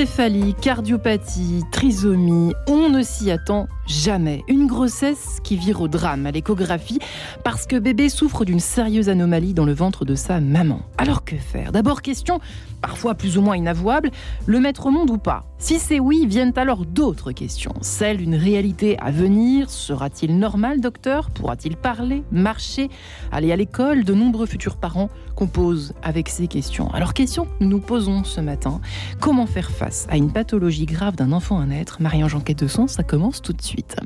Encéphalie, cardiopathie, trisomie, on ne s'y attend jamais. Une grossesse qui vire au drame à l'échographie parce que bébé souffre d'une sérieuse anomalie dans le ventre de sa maman. Alors que faire? D'abord question, parfois plus ou moins inavouable, le mettre au monde ou pas? Si c'est oui, viennent alors d'autres questions. Celle d'une réalité à venir, sera-t-il normal docteur? Pourra-t-il parler, marcher, aller à l'école? De nombreux futurs parents composent avec ces questions. Alors question que nous nous posons ce matin, comment faire face? À une pathologie grave d'un enfant à naître. Marie-Ange de son, ça commence tout de suite.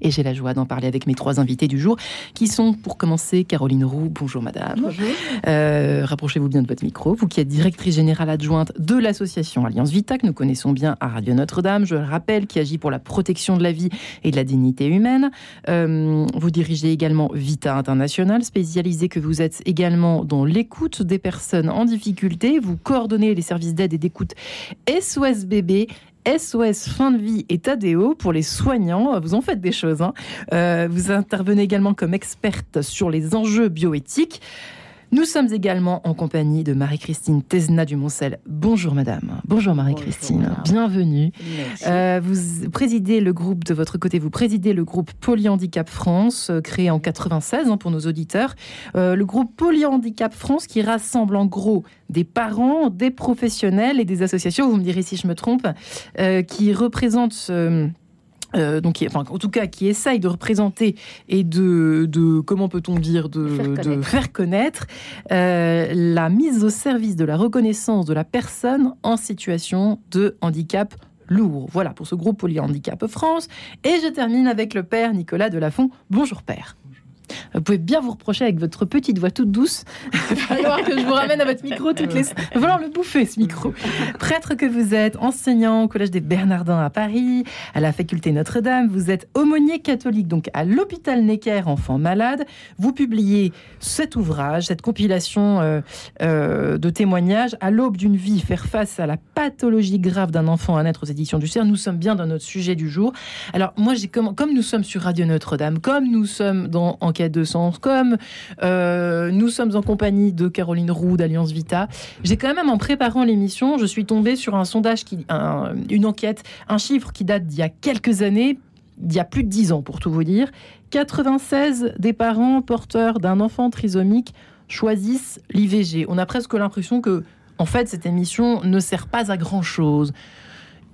Et j'ai la joie d'en parler avec mes trois invités du jour, qui sont, pour commencer, Caroline Roux. Bonjour madame. Bonjour. Euh, rapprochez-vous bien de votre micro. Vous qui êtes directrice générale adjointe de l'association Alliance Vita, que nous connaissons bien à Radio Notre-Dame, je le rappelle, qui agit pour la protection de la vie et de la dignité humaine. Euh, vous dirigez également Vita International, spécialisé que vous êtes également dans l'écoute des personnes en difficulté. Vous coordonnez les services d'aide et d'écoute SOS Bébé SOS Fin de Vie et Tadeo pour les soignants. Vous en faites des choses. Hein. Euh, vous intervenez également comme experte sur les enjeux bioéthiques. Nous sommes également en compagnie de Marie-Christine Tesna du Moncel. Bonjour madame. Bonjour Marie-Christine. Bienvenue. Euh, vous présidez le groupe de votre côté, vous présidez le groupe Polyhandicap France, euh, créé en 96 hein, pour nos auditeurs. Euh, le groupe Polyhandicap France qui rassemble en gros des parents, des professionnels et des associations, vous me direz si je me trompe, qui représentent euh, donc, enfin, en tout cas, qui essaye de représenter et de, de comment peut-on dire, de faire connaître, euh, la mise au service de la reconnaissance de la personne en situation de handicap lourd. Voilà pour ce groupe Polyhandicap France. Et je termine avec le père Nicolas Delafont. Bonjour père. Vous pouvez bien vous reprocher avec votre petite voix toute douce. Il va falloir que je vous ramène à votre micro toutes les. Il le bouffer ce micro. Prêtre que vous êtes, enseignant au Collège des Bernardins à Paris, à la Faculté Notre-Dame, vous êtes aumônier catholique donc à l'hôpital Necker Enfants Malades. Vous publiez cet ouvrage, cette compilation euh, euh, de témoignages à l'aube d'une vie, faire face à la pathologie grave d'un enfant à naître aux éditions du CERF. Nous sommes bien dans notre sujet du jour. Alors moi, comme nous sommes sur Radio Notre-Dame, comme nous sommes dans en de sens, comme euh, nous sommes en compagnie de Caroline Roux d'Alliance Vita. J'ai quand même, en préparant l'émission, je suis tombée sur un sondage, qui, une enquête, un chiffre qui date d'il y a quelques années, d'il y a plus de 10 ans pour tout vous dire. 96 des parents porteurs d'un enfant trisomique choisissent l'IVG. On a presque l'impression que, en fait, cette émission ne sert pas à grand chose.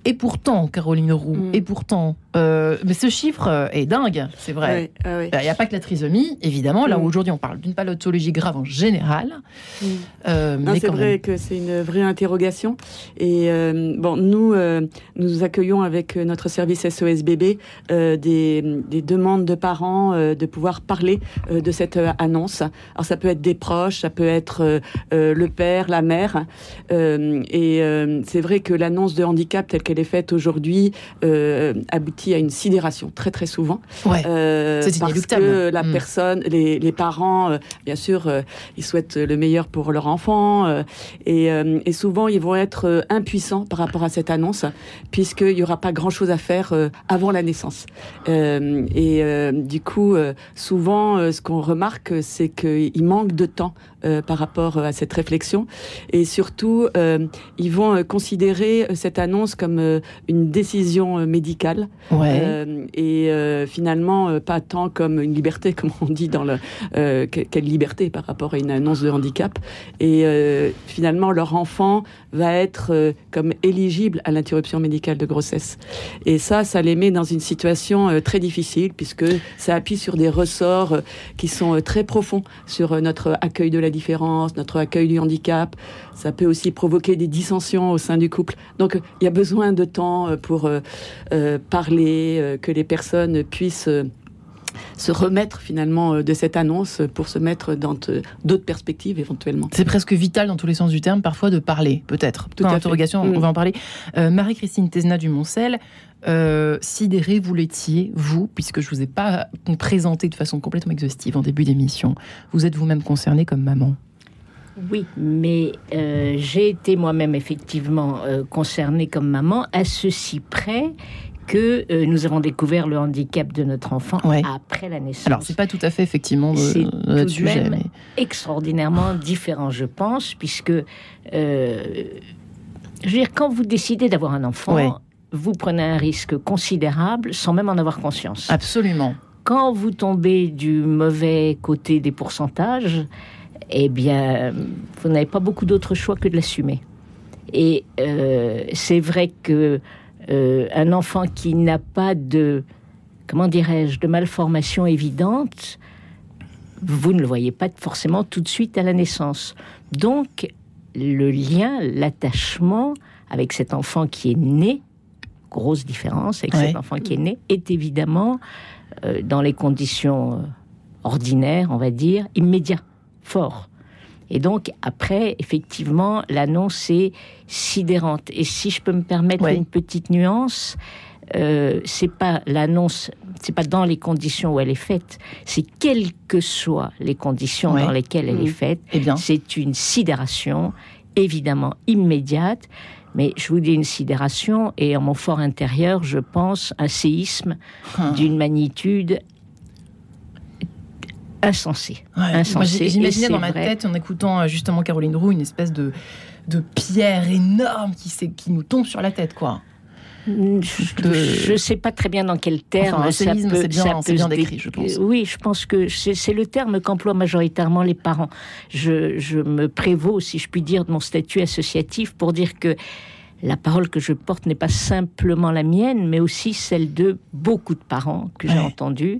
Et pourtant, Caroline Roux, mm. et pourtant, euh, mais ce chiffre euh, est dingue, c'est vrai. Il n'y a pas que la trisomie, évidemment. Là où mm. aujourd'hui on parle d'une pathologie grave en général. Mm. Euh, c'est vrai que c'est une vraie interrogation. Et bon, nous, nous accueillons avec notre service SOS Bébé des, des, demandes de parents de pouvoir parler de cette annonce. Alors ça peut être des proches, ça peut être le père, la mère. et c'est vrai que l'annonce de handicap telle qu'elle est faite aujourd'hui aboutit y a une sidération très très souvent. Euh, c'est parce que la mm. personne, les, les parents, euh, bien sûr, euh, ils souhaitent le meilleur pour leur enfant et, et, souvent ils vont être impuissants par rapport à cette annonce puisqu'il n'y aura pas grand chose à faire avant la naissance. et du coup, souvent, ce qu'on remarque, c'est qu'il manque de temps par rapport à cette réflexion. Et surtout, ils vont considérer cette annonce comme une décision médicale. Euh, et euh, finalement, euh, pas tant comme une liberté, comme on dit dans le quelle liberté par rapport à une annonce de handicap. Et finalement, leur enfant va être comme éligible à l'interruption médicale de grossesse. Et ça, ça les met dans une situation très difficile puisque ça appuie sur des ressorts qui sont très profonds sur notre accueil de la différence, notre accueil du handicap. Ça peut aussi provoquer des dissensions au sein du couple. Donc, il y a besoin de temps pour parler euh, que les personnes puissent euh, se remettre finalement euh, de cette annonce pour se mettre dans d'autres perspectives éventuellement. C'est presque vital dans tous les sens du terme, parfois de parler, peut-être. Toute interrogation, on mm. va en parler. Marie-Christine Tesna du Moncel, sidéré vous l'étiez, vous, puisque je ne vous ai pas présenté de façon complètement exhaustive en début d'émission. Vous êtes vous-même concernée comme maman oui, mais j'ai été moi-même effectivement concernée comme maman, à ceci près que euh, nous avons découvert le handicap de notre enfant après la naissance. Alors, c'est pas tout à fait effectivement notre sujet. mais... extraordinairement différent, je pense, puisque euh, Je veux dire, quand vous décidez d'avoir un enfant, vous prenez un risque considérable sans même en avoir conscience. Absolument. Quand vous tombez du mauvais côté des pourcentages, eh bien, vous n'avez pas beaucoup d'autres choix que de l'assumer. Et euh, c'est vrai que euh, un enfant qui n'a pas de, comment dirais-je, de malformation évidente, vous ne le voyez pas forcément tout de suite à la naissance. Donc, le lien, l'attachement avec cet enfant qui est né, grosse différence avec cet enfant qui est né, est évidemment euh, dans les conditions euh, ordinaires, on va dire, immédiat, fort. Et donc, après, effectivement, l'annonce est sidérante. Et si je peux me permettre une petite nuance, euh, c'est pas l'annonce, c'est pas dans les conditions où elle est faite, c'est quelles que soient les conditions dans lesquelles elle est faite, eh c'est une sidération évidemment immédiate. Mais je vous dis une sidération et en mon fort intérieur, je pense un séisme ah. d'une magnitude insensée. J'imaginais dans ma tête, en écoutant euh, justement Caroline Roux, une espèce de, de pierre énorme qui, qui nous tombe sur la tête, quoi. Je ne sais pas très bien dans quel terme ça peut, c'est bien, bien décrit, je pense. Oui, je pense que c'est le terme qu'emploient majoritairement les parents. Je, je, me prévaux, si je puis dire, de mon statut associatif pour dire que la parole que je porte n'est pas simplement la mienne, mais aussi celle de beaucoup de parents que j'ai entendus.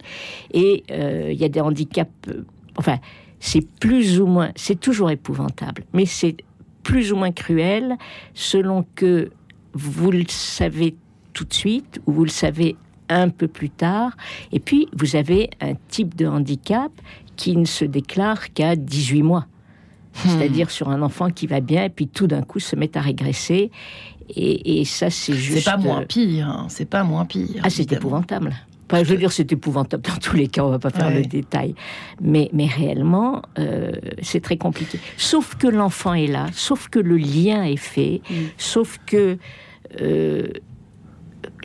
Et euh, il y a des handicaps. Euh, enfin, c'est plus ou moins, c'est toujours épouvantable, mais c'est plus ou moins cruel selon que vous le savez tout de suite ou vous le savez un peu plus tard. Et puis, vous avez un type de handicap qui ne se déclare qu'à 18 mois. Hmm. C'est-à-dire sur un enfant qui va bien et puis tout d'un coup se met à régresser. Et, ça, c'est juste. C'est pas moins pire. Hein. C'est pas moins pire. Ah, c'est épouvantable. Enfin, je veux dire, c'est épouvantable dans tous les cas, on va pas faire le détail. Mais, mais réellement, euh, c'est très compliqué. Sauf que l'enfant est là, sauf que le lien est fait, mm. sauf que euh,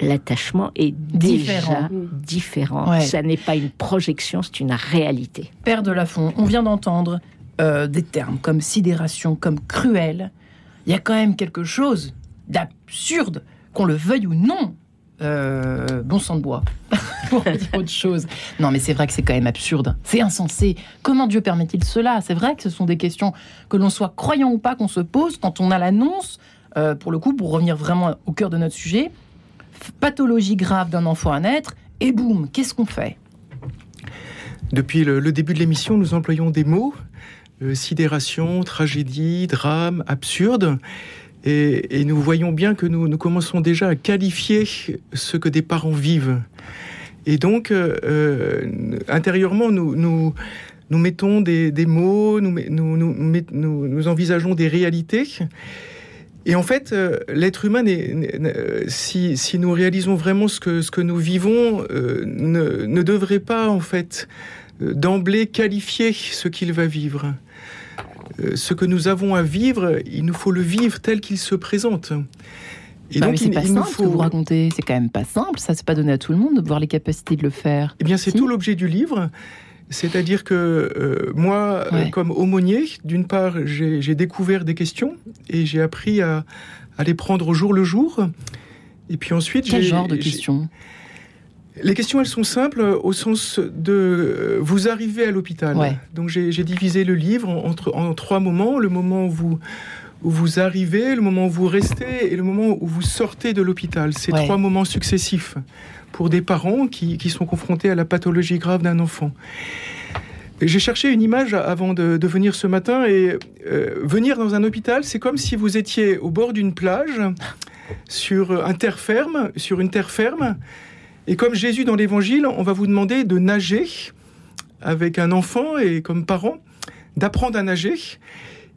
l'attachement est différent. différent. Ça n'est pas une projection, c'est une réalité. Père de Lafont, on vient d'entendre euh, des termes comme sidération, comme cruel. Il y a quand même quelque chose d'absurde, qu'on le veuille ou non. Euh, bon sang de bois, pour dire autre chose. Non, mais c'est vrai que c'est quand même absurde. C'est insensé. Comment Dieu permet-il cela? C'est vrai que ce sont des questions que l'on soit croyant ou pas qu'on se pose quand on a l'annonce, euh, pour le coup, pour revenir vraiment au cœur de notre sujet, pathologie grave d'un enfant à naître, et boum, qu'est-ce qu'on fait? Depuis le, début de l'émission, nous employons des mots euh, sidération, tragédie, drame, absurde. Et, nous voyons bien que nous, commençons déjà à qualifier ce que des parents vivent. Et donc, euh, euh, intérieurement, nous, nous, mettons des, mots, nous, envisageons des réalités. Et en fait, euh, l'être humain, si, nous réalisons vraiment ce que, ce que nous vivons, ne, ne, devrait pas, en fait, d'emblée qualifier ce qu'il va vivre. Euh, ce que nous avons à vivre, il nous faut le vivre tel qu'il se présente. Et donc, c'est pas simple ce que vous racontez. C'est quand même pas simple. Ça, c'est pas donné à tout le monde de voir les capacités de le faire. Eh bien, c'est tout l'objet du livre. C'est-à-dire que euh, moi, euh, comme aumônier, d'une part, j'ai découvert des questions et j'ai appris à, à, les prendre au jour le jour. Et puis ensuite, quel genre de questions? Les questions, elles sont simples au sens de euh, vous arrivez à l'hôpital. Donc j'ai divisé le livre en, en, trois moments. Le moment où vous, où vous arrivez, le moment où vous restez et le moment où vous sortez de l'hôpital. C'est trois moments successifs pour des parents qui, qui sont confrontés à la pathologie grave d'un enfant. J'ai cherché une image avant de, de venir ce matin et euh, venir dans un hôpital, c'est comme si vous étiez au bord d'une plage, sur un terre ferme, sur une terre ferme, et comme Jésus dans l'Évangile, on va vous demander de nager avec un enfant et comme parent, d'apprendre à nager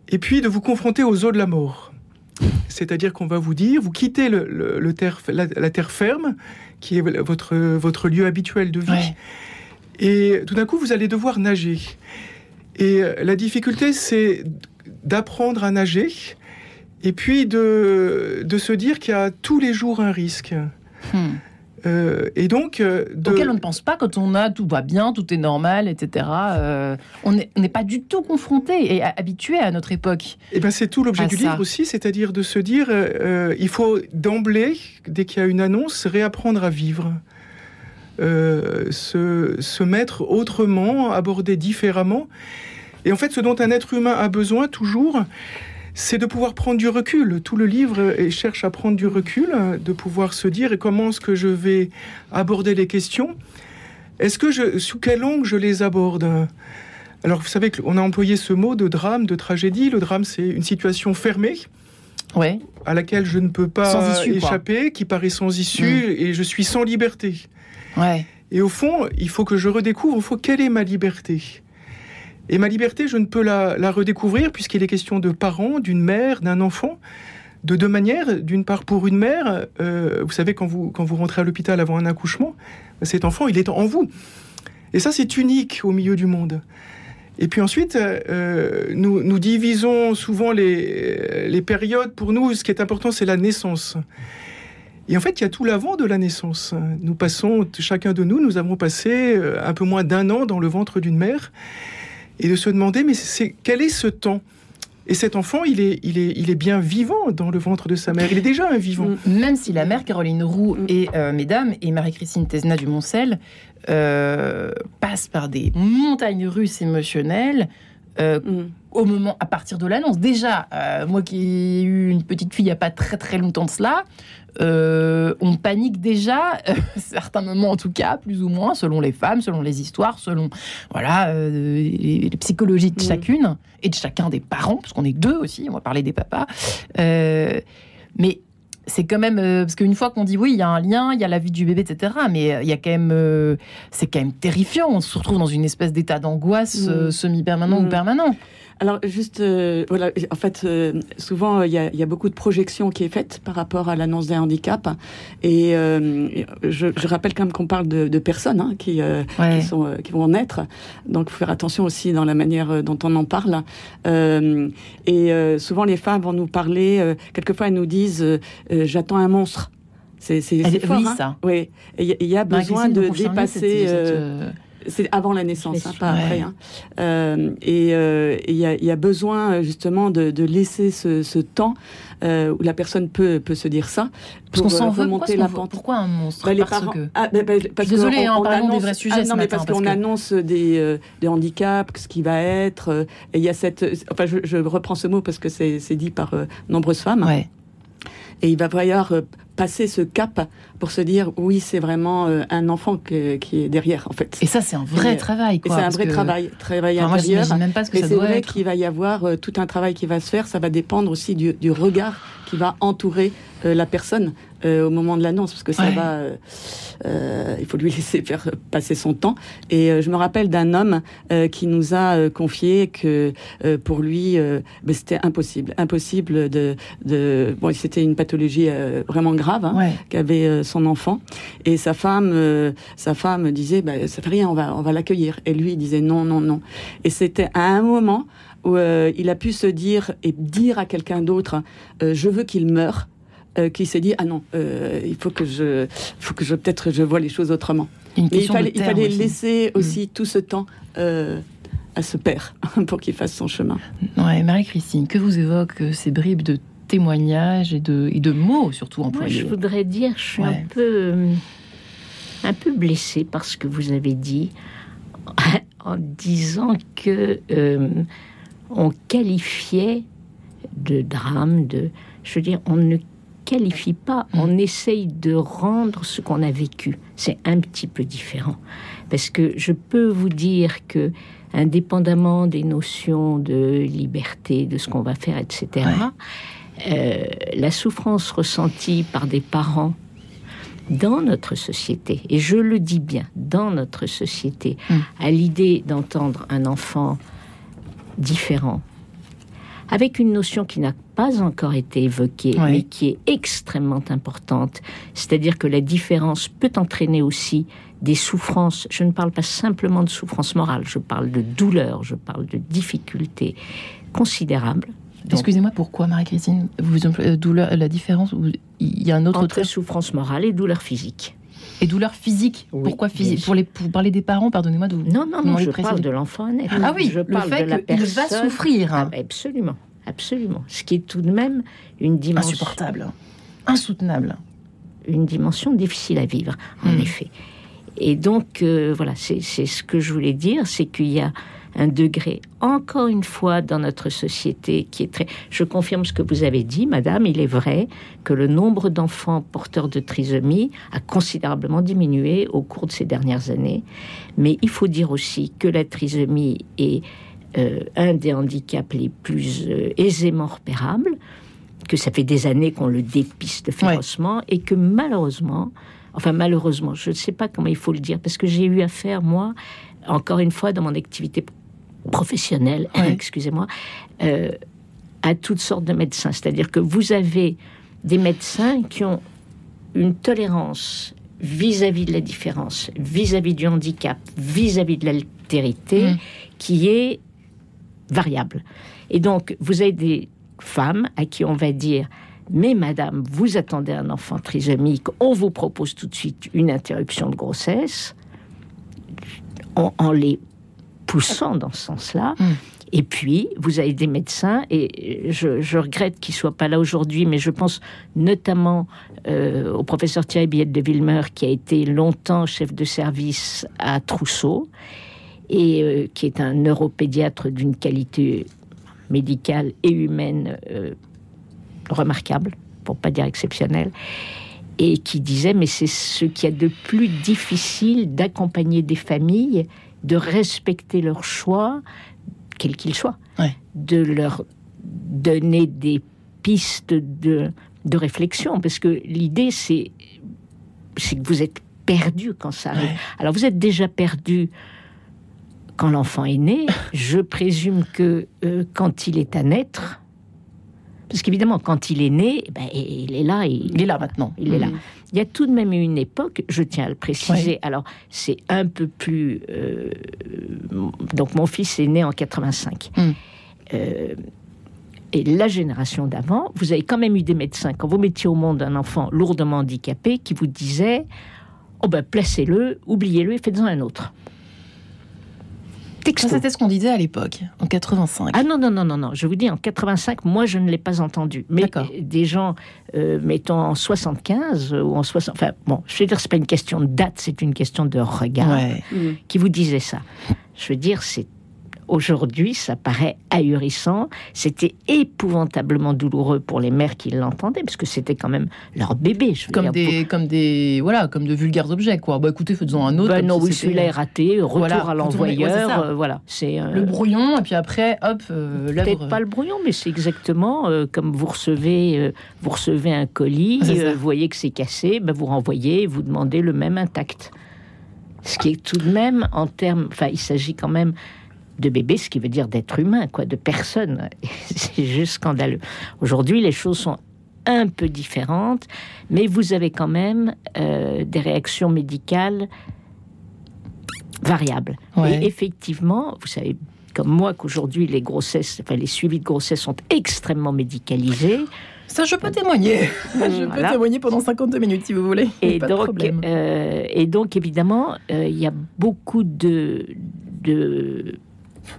et puis de vous confronter aux eaux de la mort. C'est-à-dire qu'on va vous dire, vous quittez le, terre, la, terre ferme, qui est votre, votre lieu habituel de vie, et tout d'un coup, vous allez devoir nager. Et la difficulté, c'est d'apprendre à nager, et puis de, de se dire qu'il y a tous les jours un risque. Hmm. Euh, et donc, euh, auquel on ne pense pas quand on a tout va bien, tout est normal, etc. Euh, on n'est pas du tout confronté et habitué à notre époque. Et eh ben c'est tout l'objet du livre aussi, c'est-à-dire de se dire, il faut d'emblée, dès qu'il y a une annonce, réapprendre à vivre. se, se, mettre autrement, aborder différemment. Et en fait, ce dont un être humain a besoin toujours, c'est de pouvoir prendre du recul. Tout le livre cherche à prendre du recul, de pouvoir se dire comment est-ce que je vais aborder les questions? Est-ce que je, sous quel angle je les aborde? Alors, vous savez qu'on a employé ce mot de drame, de tragédie. Le drame, c'est une situation fermée. Ouais. À laquelle je ne peux pas échapper, qui paraît sans issue, mm. et je suis sans liberté. Ouais. Et au fond, il faut que je redécouvre, au fond, quelle est ma liberté? Et ma liberté, je ne peux la, redécouvrir puisqu'il est question de parents, d'une mère, d'un enfant, de deux manières. D'une part, pour une mère, euh, vous savez, quand vous, quand vous rentrez à l'hôpital avant un accouchement, cet enfant, il est en vous. Et ça, c'est unique au milieu du monde. Et puis ensuite, euh, nous, nous, divisons souvent les, les périodes. Pour nous, ce qui est important, c'est la naissance. Et en fait, il y a tout l'avant de la naissance. Nous passons, chacun de nous, nous avons passé euh, un peu moins d'un an dans le ventre d'une mère et de se demander, mais c'est quel est ce temps? Et cet enfant, il est, il, est, il est bien vivant dans le ventre de sa mère. Il est déjà un vivant. Même si la mère, Caroline Roux mm. et euh, mesdames, et Marie-Christine Tesna du Moncel, euh, passent par des montagnes russes émotionnelles. Euh, mm. Au moment, à partir de l'annonce. Déjà, moi qui ai eu une petite fille il n'y a pas très très longtemps de cela, euh, on panique déjà, euh, certains moments en tout cas, plus ou moins, selon les femmes, selon les histoires, selon voilà euh, les, psychologies de chacune et de chacun des parents, parce qu'on est deux aussi, on va parler des papas. mais c'est quand même parce qu'une fois qu'on dit oui, il y a un lien, il y a la vie du bébé, etc. Mais il y a quand même, c'est quand même terrifiant. On se retrouve dans une espèce d'état d'angoisse mm. semi-permanent ou mm. permanent. Alors juste, euh, voilà, en fait, euh, souvent il y, a, beaucoup de projections qui est faite par rapport à l'annonce des handicaps, et euh, je, rappelle quand même qu'on parle de, personnes hein, qui, sont, qui vont naître, donc faut faire attention aussi dans la manière dont on en parle. et souvent les femmes vont nous parler, quelquefois elles nous disent, j'attends un monstre. C'est fort, oui, hein ça. Oui, il y, a besoin de dépasser. C'est avant la naissance, hein, pas après. Hein. Euh, et euh, il y, a besoin justement de, laisser ce, temps euh, où la personne peut, peut se dire ça. Pour parce qu'on s'en veut. Pourquoi, la pente. pourquoi un monstre? Bah, parce que... ah, bah, bah, parce Désolée, hein, parlons des vrais sujets ah, non, mais parce qu'on annonce des, des, handicaps, ce qui va être. et il y a cette. Enfin, je, je, reprends ce mot parce que c'est dit par nombreuses femmes. Ouais. Et il va falloir euh, passer ce cap pour se dire oui, c'est vraiment euh, un enfant qui est derrière en fait. Et ça, c'est un vrai travail. C'est un vrai travail, travail enfin, intérieur. Moi, même pas ce que mais c'est vrai qu'il va y avoir euh, tout un travail qui va se faire. Ça va dépendre aussi du, du regard qui va entourer la personne. Euh, au moment de l'annonce, parce que ça va, euh, euh, il faut lui laisser faire passer son temps. Et je me rappelle d'un homme qui nous a confié que pour lui, ben, c'était impossible, impossible de, de bon, c'était une pathologie vraiment grave hein, qu'avait son enfant, et sa femme, sa femme disait, ben, ça fait rien, on va, on va l'accueillir. Et lui, il disait non, non, non. Et c'était à un moment où il a pu se dire et dire à quelqu'un d'autre, je veux qu'il meure euh, qui s'est dit ah non, euh, il faut que je, faut que je peut-être je vois les choses autrement. il fallait, il fallait laisser mm. aussi tout ce temps euh, à ce père pour qu'il fasse son chemin. Ouais, Marie-Christine, que vous évoquent ces bribes de témoignages et de, et de mots surtout employés Moi, Je voudrais dire, je suis un peu, un peu blessée par ce que vous avez dit en disant que on qualifiait de drame, de, je veux dire, on ne qualifie pas, mm. on essaye de rendre ce qu'on a vécu. C'est un petit peu différent. Parce que je peux vous dire que, indépendamment des notions de liberté, de ce qu'on va faire, etc., euh, la souffrance ressentie par des parents dans notre société, et je le dis bien, dans notre société, mm. à l'idée d'entendre un enfant différent, avec une notion qui n'a pas encore été évoquée, mais qui est extrêmement importante. C'est-à-dire que la différence peut entraîner aussi des souffrances. Je ne parle pas simplement de souffrance morale, je parle de douleur, je parle de difficultés considérables. Excusez-moi, pourquoi, Marie-Christine Vous euh, douleur, la différence Il y a un autre entre souffrance morale et douleur physique. Et douleurs physiques Pourquoi physique pour, les, pour parler des parents, pardonnez-moi de Non, non, non, je parle de l'enfant à naître. Ah oui, je parle le fait de la personne. va souffrir. Ah, absolument, absolument. Ce qui est tout de même une dimension... Insupportable, insoutenable. Une dimension difficile à vivre, en hmm. effet. Et donc, euh, voilà, c'est ce que je voulais dire, c'est qu'il y a un degré, encore une fois, dans notre société qui est très... Je confirme ce que vous avez dit, Madame, il est vrai que le nombre d'enfants porteurs de trisomie a considérablement diminué au cours de ces dernières années. Mais il faut dire aussi que la trisomie est euh, un des handicaps les plus euh, aisément repérables, que ça fait des années qu'on le dépiste férocement et que malheureusement, enfin malheureusement, je ne sais pas comment il faut le dire, parce que j'ai eu affaire, moi, encore une fois, dans mon activité professionnelle, excusez-moi, euh, à toutes sortes de médecins. C'est-à-dire que vous avez des médecins qui ont une tolérance vis-à-vis de la différence, vis-à-vis du handicap, vis-à-vis de l'altérité, mm. qui est variable. Et donc, vous avez des femmes à qui on va dire mais madame, vous attendez un enfant trisomique, on vous propose tout de suite une interruption de grossesse, en, les poussant dans ce sens-là. Hmm. Et puis, vous avez des médecins, et je, regrette qu'ils ne soient pas là aujourd'hui, mais je pense notamment euh, au professeur Thierry Billette de Villemer, qui a été longtemps chef de service à Trousseau, et euh, qui est un neuropédiatre d'une qualité médicale et humaine euh, remarquable, pour pas dire exceptionnel, et qui disait mais c'est ce qu'il y a de plus difficile d'accompagner des familles, de respecter leur choix, quel qu'il soit, de leur donner des pistes de, de réflexion, parce que l'idée c'est c'est que vous êtes perdu quand ça arrive. Alors vous êtes déjà perdu quand l'enfant est né. Je présume que euh, quand il est à naître, parce qu'évidemment, quand il est né, ben, il est là. Il, est là maintenant. Il est là. Il y a tout de même eu une époque, je tiens à le préciser. Alors, c'est un peu plus. Euh, donc, mon fils est né en 85. Mm. Euh, et la génération d'avant, vous avez quand même eu des médecins, quand vous mettiez au monde un enfant lourdement handicapé, qui vous disaient Oh ben, placez-le, oubliez-le et faites-en un autre. C'était ce qu'on disait à l'époque, en 85. Ah non, non, non, non, non. Je vous dis, en 85, moi, je ne l'ai pas entendu. Mais des gens, euh, mettons, en 75 ou en 60... Enfin, bon, je veux dire, c'est pas une question de date, c'est une question de regard qui vous disait ça. Je veux dire, c'est Aujourd'hui, ça paraît ahurissant. C'était épouvantablement douloureux pour les mères qui l'entendaient, parce que c'était quand même leur bébé. comme, des, comme des, voilà, comme de vulgaires objets, quoi. Bah écoutez, faisons un autre. Ben non, oui, celui-là est raté. Retour à l'envoyeur. Euh, voilà, c'est euh, le brouillon, et puis après, hop, euh, Peut-être pas le brouillon, mais c'est exactement comme vous recevez, vous recevez un colis, vous voyez que c'est cassé, ben vous renvoyez, vous demandez le même intact. Ce qui est tout de même en termes, enfin, il s'agit quand même de bébé, ce qui veut dire d'être humain, quoi, de personne. C'est juste scandaleux. Aujourd'hui, les choses sont un peu différentes, mais vous avez quand même euh, des réactions médicales variables. Et effectivement, vous savez comme moi qu'aujourd'hui les grossesses, enfin les suivis de grossesse sont extrêmement médicalisés. Ça, je peux témoigner. je peux témoigner pendant 52 minutes, si vous voulez. Et, donc, euh, et donc, évidemment, euh, il y a beaucoup de, de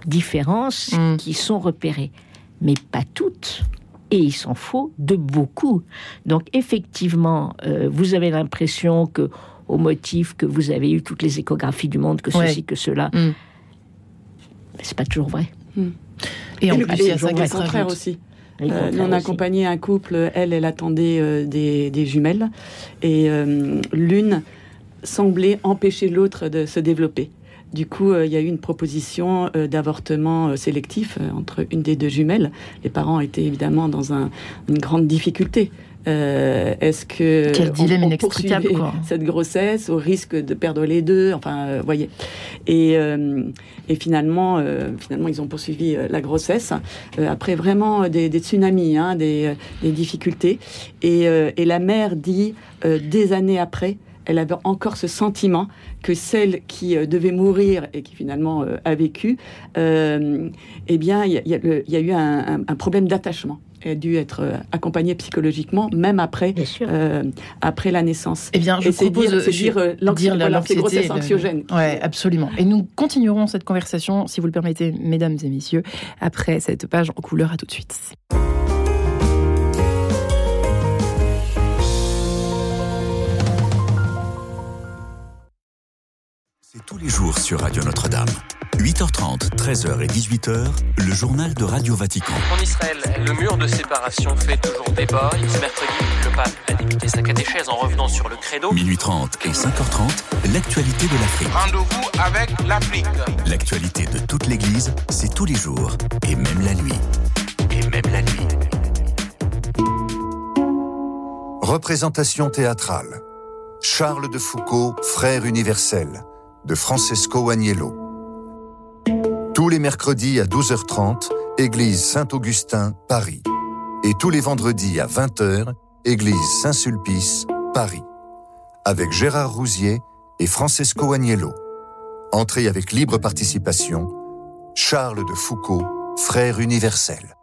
différences mm. qui sont repérées, mais pas toutes. Et il s'en faut de beaucoup. Donc effectivement, euh, vous avez l'impression que, au motif que vous avez eu toutes les échographies du monde, que ceci, que cela, mm. mais c'est pas toujours vrai. Mm. Et, en plus, il y a le contraire aussi. Euh, on a accompagné un couple, elle, elle attendait euh, des, des, jumelles, et l'une semblait empêcher l'autre de se développer. Du coup, euh, il y a eu une proposition euh, d'avortement euh, sélectif entre une des deux jumelles. Les parents étaient évidemment dans une grande difficulté. Est-ce que Quel dilemme inextricable cette grossesse au risque de perdre les deux Enfin, voyez. Et, et finalement, finalement, ils ont poursuivi la grossesse après vraiment des, tsunamis, hein, des, des, difficultés. Et, et, la mère dit des années après elle avait encore ce sentiment que celle qui euh, devait mourir et qui finalement euh, a vécu, euh, eh bien, il y, a eu un, problème d'attachement. a dû être accompagné psychologiquement, même après, après la naissance. Eh bien, je propose de dire, dire grossesse anxiogène. Oui, absolument. Et nous continuerons cette conversation, si vous le permettez, mesdames et messieurs, après cette page en couleur. À tout de suite. Tous les jours sur Radio Notre-Dame. 8h30, 13h et 18h, le journal de Radio Vatican. En Israël, le mur de séparation fait toujours débat. Ce mercredi, le pape a débuté sa catéchèse en revenant sur le credo. Minuit 30 et 5h30, l'actualité de l'Afrique. Rendez-vous avec l'Afrique. L'actualité de toute l'Église, c'est tous les jours et même la nuit. Et même la nuit. Représentation théâtrale. Charles de Foucault, frère universel de Francesco Agnello. Tous les mercredis à 12h30, Église Saint-Augustin, Paris. Et tous les vendredis à 20h, Église Saint-Sulpice, Paris. Avec Gérard Rousier et Francesco Agnello. Entrée avec libre participation, Charles de Foucault, frère universel.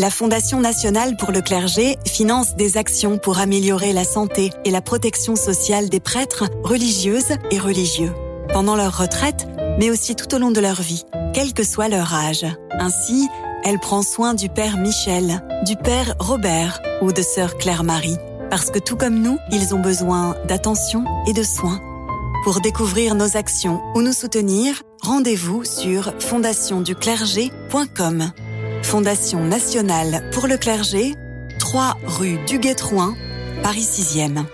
La Fondation nationale pour le clergé finance des actions pour améliorer la santé et la protection sociale des prêtres, religieuses et religieux, pendant leur retraite, mais aussi tout au long de leur vie, quel que soit leur âge. Ainsi, elle prend soin du Père Michel, du Père Robert ou de Sœur Claire-Marie, parce que tout comme nous, ils ont besoin d'attention et de soins. Pour découvrir nos actions ou nous soutenir, rendez-vous sur fondationduclergé.com. Fondation nationale pour le clergé, 3 rue du Guetrouin, Paris 6e.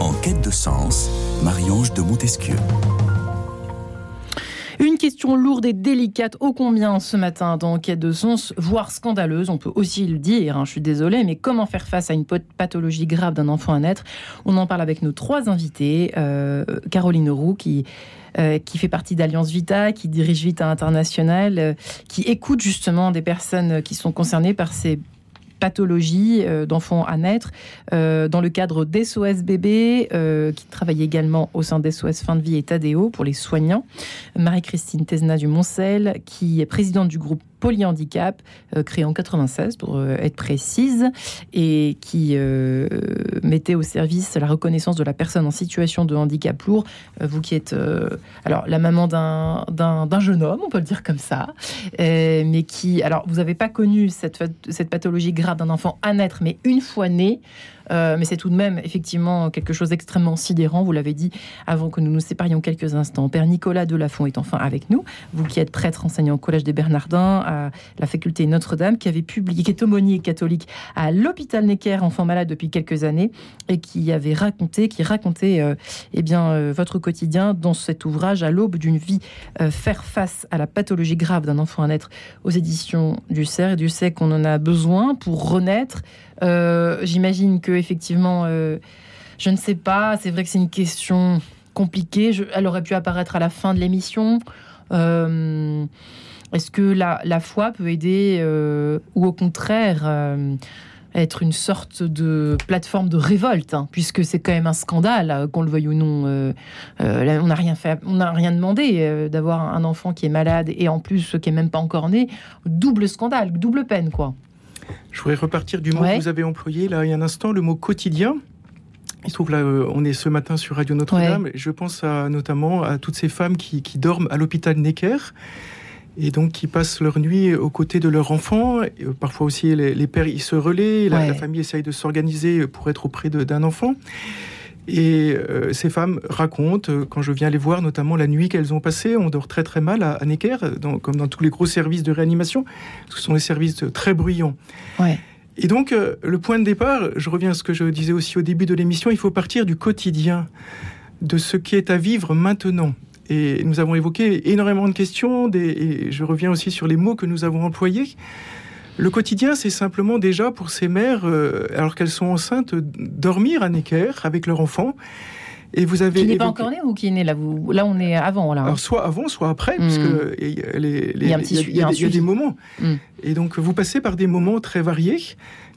En quête de sens, Marie-Ange de Montesquieu. Question lourde et délicate, ô combien ce matin dans Quête de sens, voire scandaleuse, on peut aussi le dire, hein, je suis désolée, mais comment faire face à une pathologie grave d'un enfant à naître? On en parle avec nos trois invités. Euh, Caroline Roux, qui euh, qui fait partie d'Alliance Vita, qui dirige Vita International, euh, qui écoute justement des personnes qui sont concernées par ces pathologies euh, d'enfants à naître dans le cadre d'SOS Bébé, qui travaille également au sein d'SOS Fin de Vie et Tadeo pour les soignants. Marie-Christine Tesna du Moncel, qui est présidente du groupe polyhandicap, euh, créé en 96 pour euh, être précise, et qui euh, mettait au service la reconnaissance de la personne en situation de handicap lourd. vous qui êtes alors la maman d'un jeune homme, on peut le dire comme ça, mais qui, alors vous n'avez pas connu cette, cette pathologie grave d'un enfant à naître, mais une fois né, euh, mais c'est tout de même effectivement quelque chose d'extrêmement sidérant. Vous l'avez dit avant que nous nous séparions quelques instants. Père Nicolas Delafont est enfin avec nous. Vous qui êtes prêtre enseignant au Collège des Bernardins, à la faculté Notre-Dame, qui avait publié, qui est aumônier catholique à l'hôpital Necker, enfant malade depuis quelques années, et qui avait raconté, qui racontait euh, eh bien, euh, votre quotidien dans cet ouvrage à l'aube d'une vie, faire face à la pathologie grave d'un enfant à naître aux éditions du CERF. Et Dieu sait qu'on en a besoin pour renaître j'imagine que effectivement, euh, je ne sais pas. C'est vrai que c'est une question compliquée. elle aurait pu apparaître à la fin de l'émission. Euh, est-ce que la, foi peut aider ou au contraire être une sorte de plateforme de révolte, hein, puisque c'est quand même un scandale, qu'on le veuille ou non. on n'a rien fait, on n'a rien demandé d'avoir un enfant qui est malade et en plus qui est même pas encore né. Double scandale, double peine, quoi. Je voudrais repartir du mot que vous avez employé là il y a un instant, le mot quotidien. Il se trouve là, euh, on est ce matin sur Radio Notre-Dame. Je pense à, notamment à toutes ces femmes qui, dorment à l'hôpital Necker et donc qui passent leur nuit aux côtés de leurs enfants. Et euh, parfois aussi, les, pères ils se relaient, la, la, famille essaye de s'organiser pour être auprès d'un enfant. Et euh, ces femmes racontent, euh, quand je viens les voir, notamment la nuit qu'elles ont passée, on dort très très mal à, Necker, comme dans tous les gros services de réanimation, ce sont des services très bruyants. Et donc, euh, le point de départ, je reviens à ce que je disais aussi au début de l'émission, il faut partir du quotidien, de ce qui est à vivre maintenant. Et nous avons évoqué énormément de questions, et je reviens aussi sur les mots que nous avons employés. Le quotidien, c'est simplement déjà pour ces mères, euh, alors qu'elles sont enceintes, dormir à Necker avec leur enfant. Et vous avez qui n'est pas encore né ou qui est né là Là, on est avant. Là, hein. Alors, soit avant, soit après, parce puisque hmm. il y a, des moments. Hmm. Et donc, vous passez par des moments très variés.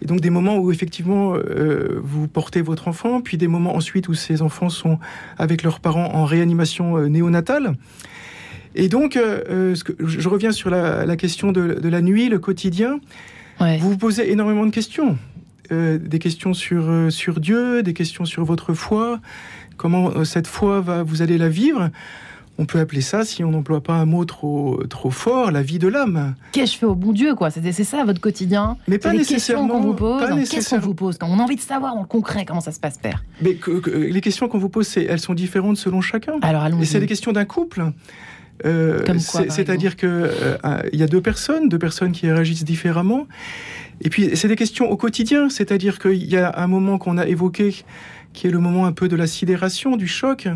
Et donc, des moments où, effectivement, euh, vous portez votre enfant, puis des moments ensuite où ces enfants sont avec leurs parents en réanimation euh, néonatale. Et donc, ce que, je reviens sur la, question de, la nuit, le quotidien. Vous vous posez énormément de questions. des questions sur, sur Dieu, des questions sur votre foi, comment cette foi va, vous allez la vivre? On peut appeler ça, si on n'emploie pas un mot trop, trop fort, la vie de l'âme. Qu'est-ce que je fais au bon Dieu, quoi? C'est ça votre quotidien Mais pas nécessairement. qu'on vous pose. Qu'est-ce qu'on vous pose Quand on a envie de savoir dans le concret comment ça se passe, père? Mais les questions qu'on vous pose, elles sont différentes selon chacun. Alors Et c'est les questions d'un couple. Euh, c'est-à-dire qu'il euh, y a deux personnes, deux personnes qui réagissent différemment. Et puis, c'est des questions au quotidien. C'est-à-dire qu'il y a un moment qu'on a évoqué, qui est le moment un peu de la sidération, du choc.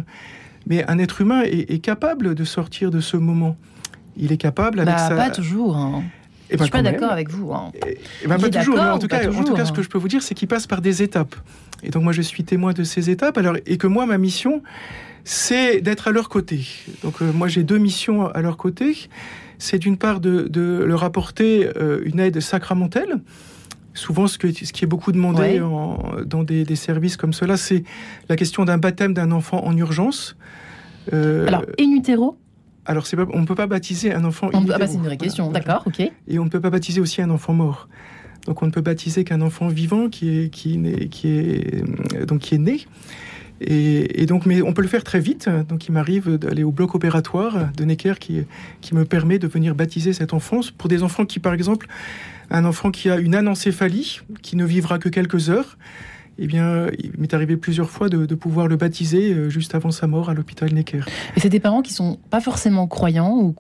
Mais un être humain est, capable de sortir de ce moment. Il est capable avec bah, sa... Pas toujours. Hein. Et eh Je ben, suis pas d'accord avec vous. Hein. Et, eh, eh ben, pas toujours. en tout, cas, en tout cas, ce que je peux vous dire, c'est qu'il passe par des étapes. Et donc moi, je suis témoin de ces étapes. Alors, et que moi, ma mission, c'est d'être à leur côté. Donc euh, moi, j'ai deux missions à leur côté. C'est d'une part de, de, leur apporter euh, une aide sacramentelle souvent ce, que, ce qui est beaucoup demandé dans des, des, services comme cela, c'est la question d'un baptême d'un enfant en urgence. Euh, Alors, in utero? alors, pas, on ne peut pas baptiser un enfant. On, ah bah, c'est une vraie question, d'accord, ok. Et on ne peut pas baptiser aussi un enfant mort. Donc, on ne peut baptiser qu'un enfant vivant qui est, qui, est, qui est, donc, qui est né. Et, donc, mais on peut le faire très vite. Donc, il m'arrive d'aller au bloc opératoire de Necker qui, qui me permet de venir baptiser cet enfant. Pour des enfants qui, par exemple, un enfant qui a une anencéphalie, qui ne vivra que quelques heures, eh bien, il m'est arrivé plusieurs fois de, pouvoir le baptiser euh, juste avant sa mort à l'hôpital Necker. Et c'est des parents qui sont pas forcément croyants, ou,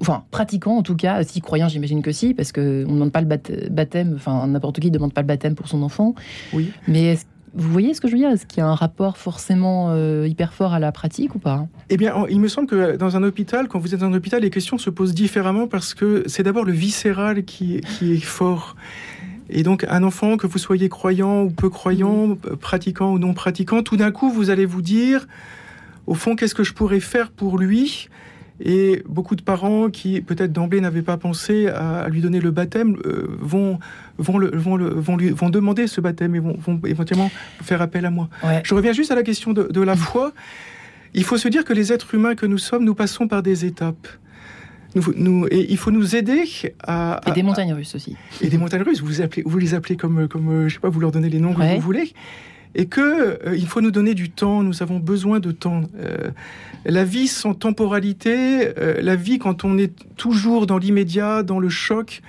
enfin pratiquants en tout cas. Si croyants, j'imagine que si, parce qu'on ne demande pas le baptême, enfin n'importe qui ne demande pas le baptême pour son enfant. Oui. Mais est-ce vous voyez ce que je veux dire? Est-ce qu'il y a un rapport forcément euh, hyper fort à la pratique ou pas? Eh bien, il me semble que dans un hôpital, quand vous êtes dans un hôpital, les questions se posent différemment parce que c'est d'abord le viscéral qui, qui, est fort. Et donc, un enfant, que vous soyez croyant ou peu croyant, mmh. pratiquant ou non pratiquant, tout d'un coup, vous allez vous dire, au fond, qu'est-ce que je pourrais faire pour lui? Et beaucoup de parents qui, peut-être d'emblée, n'avaient pas pensé à, lui donner le baptême, euh, vont, vont, le, vont, le, vont, lui, vont demander ce baptême et vont, vont éventuellement faire appel à moi. Je reviens juste à la question de, de, la foi. Il faut se dire que les êtres humains que nous sommes, nous passons par des étapes. Nous, nous, et il faut nous aider à, Et des montagnes russes aussi. Et des montagnes russes. Vous, appelez, vous les appelez comme, comme, je sais pas, vous leur donnez les noms que vous voulez et que euh, il faut nous donner du temps. Nous avons besoin de temps. Euh, la vie sans temporalité, euh, la vie quand on est toujours dans l'immédiat, dans le choc,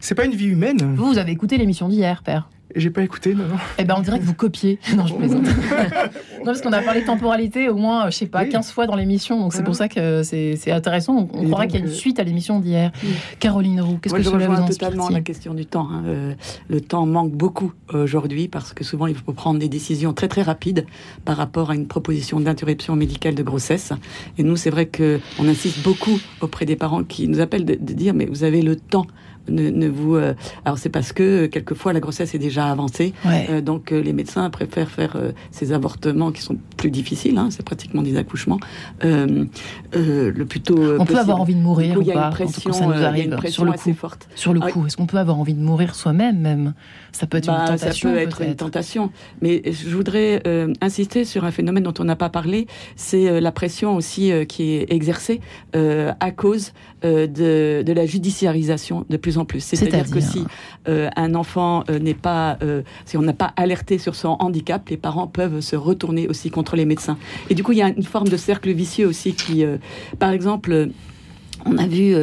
c'est pas une vie humaine. Vous, vous avez écouté l'émission d'hier, père j'ai pas écouté, non, Eh ben, on dirait que vous copiez. Non, je plaisante. non, parce qu'on a parlé de temporalité au moins, je sais pas, 15 fois dans l'émission. Donc, c'est pour ça que c'est intéressant. On, croirait qu'il y a une euh, suite à l'émission d'hier. Caroline Roux, qu'est-ce que je voulais vous totalement la question du temps. Hein. Euh, le temps manque beaucoup aujourd'hui parce que souvent, il faut prendre des décisions très, très rapides par rapport à une proposition d'interruption médicale de grossesse. Et nous, c'est vrai qu'on insiste beaucoup auprès des parents qui nous appellent de dire, mais vous avez le temps ne, vous. Euh, alors c'est parce que quelquefois la grossesse est déjà avancée, euh, donc euh, les médecins préfèrent faire ces avortements qui sont plus difficiles. Hein, c'est pratiquement des accouchements. le plutôt. On peut avoir envie de mourir ou pas. Une pression, ça nous arrive sur le coup. Forte. Sur le coup, est-ce qu'on peut avoir envie de mourir soi-même même? Ça peut être une tentation. Bah, ça peut être, une tentation. Mais je voudrais insister sur un phénomène dont on n'a pas parlé, c'est la pression aussi qui est exercée à cause de, de la judiciarisation de plus en plus. C'est-à-dire que si euh, un enfant euh, n'est pas, euh, si on n'a pas alerté sur son handicap, les parents peuvent se retourner aussi contre les médecins. Et du coup, il y a une forme de cercle vicieux aussi qui, par exemple, on a vu,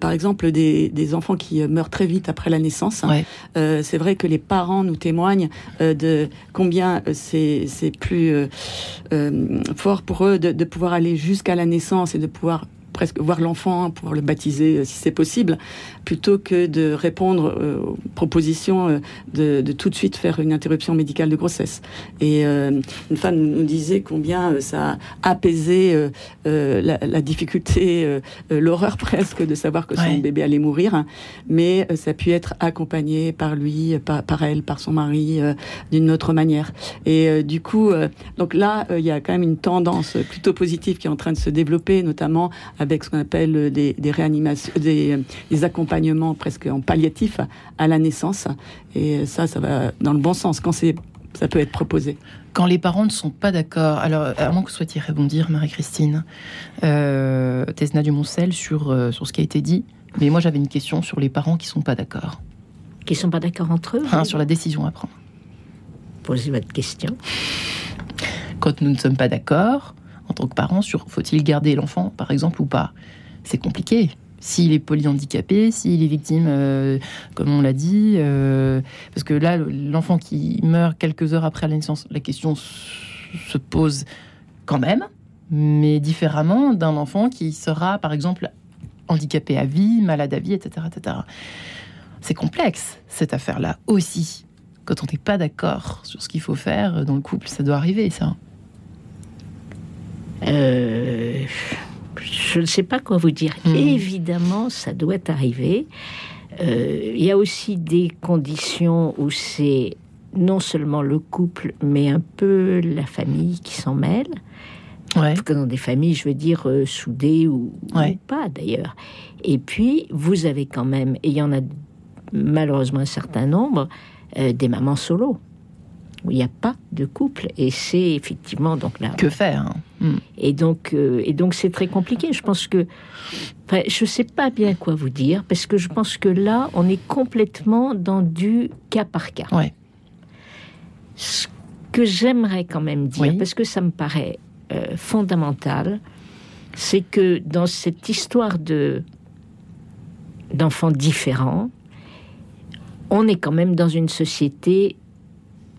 par exemple, des, enfants qui meurent très vite après la naissance. c'est vrai que les parents nous témoignent de combien c'est plus fort pour eux de pouvoir aller jusqu'à la naissance et de pouvoir presque voir l'enfant, pouvoir le baptiser euh, si c'est possible, plutôt que de répondre euh, aux propositions euh, de, tout de suite faire une interruption médicale de grossesse. Et une femme nous disait combien ça a apaisé la, difficulté, l'horreur presque de savoir que son bébé allait mourir, mais ça a pu être accompagné par lui, par, par elle, par son mari, d'une autre manière. Et du coup, donc là, il y a quand même une tendance plutôt positive qui est en train de se développer, notamment avec ce qu'on appelle des, réanimations, des, accompagnements presque en palliatif à la naissance. Et ça, ça va dans le bon sens. Quand c'est ça peut être proposé. Quand les parents ne sont pas d'accord, alors à moins que vous souhaitiez rebondir, Marie-Christine, euh, Tesna Dumoncel, sur, euh, sur ce qui a été dit, mais moi j'avais une question sur les parents qui ne sont pas d'accord. Qui ne sont pas d'accord entre eux hein, Sur la décision à prendre. Posez votre question. Quand nous ne sommes pas d'accord, tant que parents, sur faut-il garder l'enfant, par exemple, ou pas, c'est compliqué s'il est polyhandicapé, s'il est victime, euh, comme on l'a dit, euh, parce que là, l'enfant qui meurt quelques heures après la naissance, la question se pose quand même, mais différemment d'un enfant qui sera, par exemple, handicapé à vie, malade à vie, etc. etc. C'est complexe, cette affaire-là aussi. Quand on n'est pas d'accord sur ce qu'il faut faire dans le couple, ça doit arriver, ça. Euh, je ne sais pas quoi vous dire. Hmm. Évidemment, ça doit arriver. Euh, il y a aussi des conditions où c'est non seulement le couple, mais un peu la famille qui s'en mêle. Ouais. Que dans des familles, je veux dire, euh, soudées ou, pas d'ailleurs. Et puis, vous avez quand même, et il y en a malheureusement un certain nombre, euh, des mamans solo où il n'y a pas de couple. Et c'est effectivement donc là. Que faire hein? Hmm. Et donc, euh, et donc c'est très compliqué. Je pense que, je sais pas bien quoi vous dire parce que je pense que là, on est complètement dans du cas par cas. Ouais. Ce que j'aimerais quand même dire, parce que ça me paraît euh, fondamental, c'est que dans cette histoire de d'enfants différents, on est quand même dans une société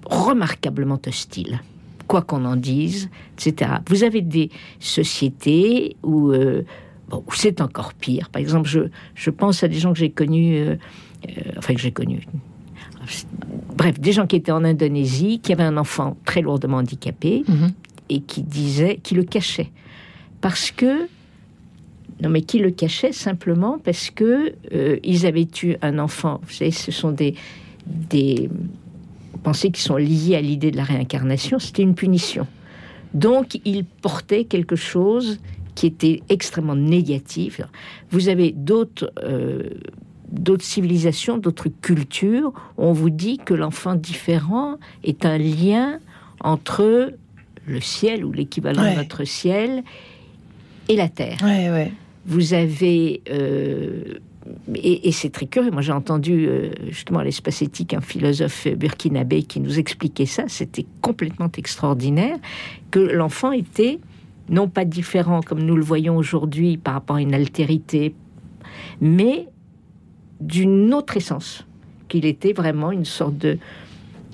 remarquablement hostile quoi qu'on en dise, etc. Vous avez des sociétés où, euh, c'est encore pire. Par exemple, je, je, pense à des gens que j'ai connus, euh, euh, enfin que j'ai connus, bref, des gens qui étaient en Indonésie, qui avaient un enfant très lourdement handicapé mhm. et qui disaient, qui le cachaient. Parce que, non mais qui le cachaient simplement parce que ils avaient eu un enfant. Vous savez, ce sont des, des pensées qui sont liées à l'idée de la réincarnation, c'était une punition. Donc, il portait quelque chose qui était extrêmement négatif. Vous avez d'autres euh, d'autres civilisations, d'autres cultures, on vous dit que l'enfant différent est un lien entre le ciel ou l'équivalent de notre ciel et la terre. Vous avez euh, et, c'est très curieux. Moi, j'ai entendu euh, justement à l'espace éthique un philosophe burkinabé qui nous expliquait ça. C'était complètement extraordinaire que l'enfant était non pas différent comme nous le voyons aujourd'hui par rapport à une altérité, mais d'une autre essence. Qu'il était vraiment une sorte de,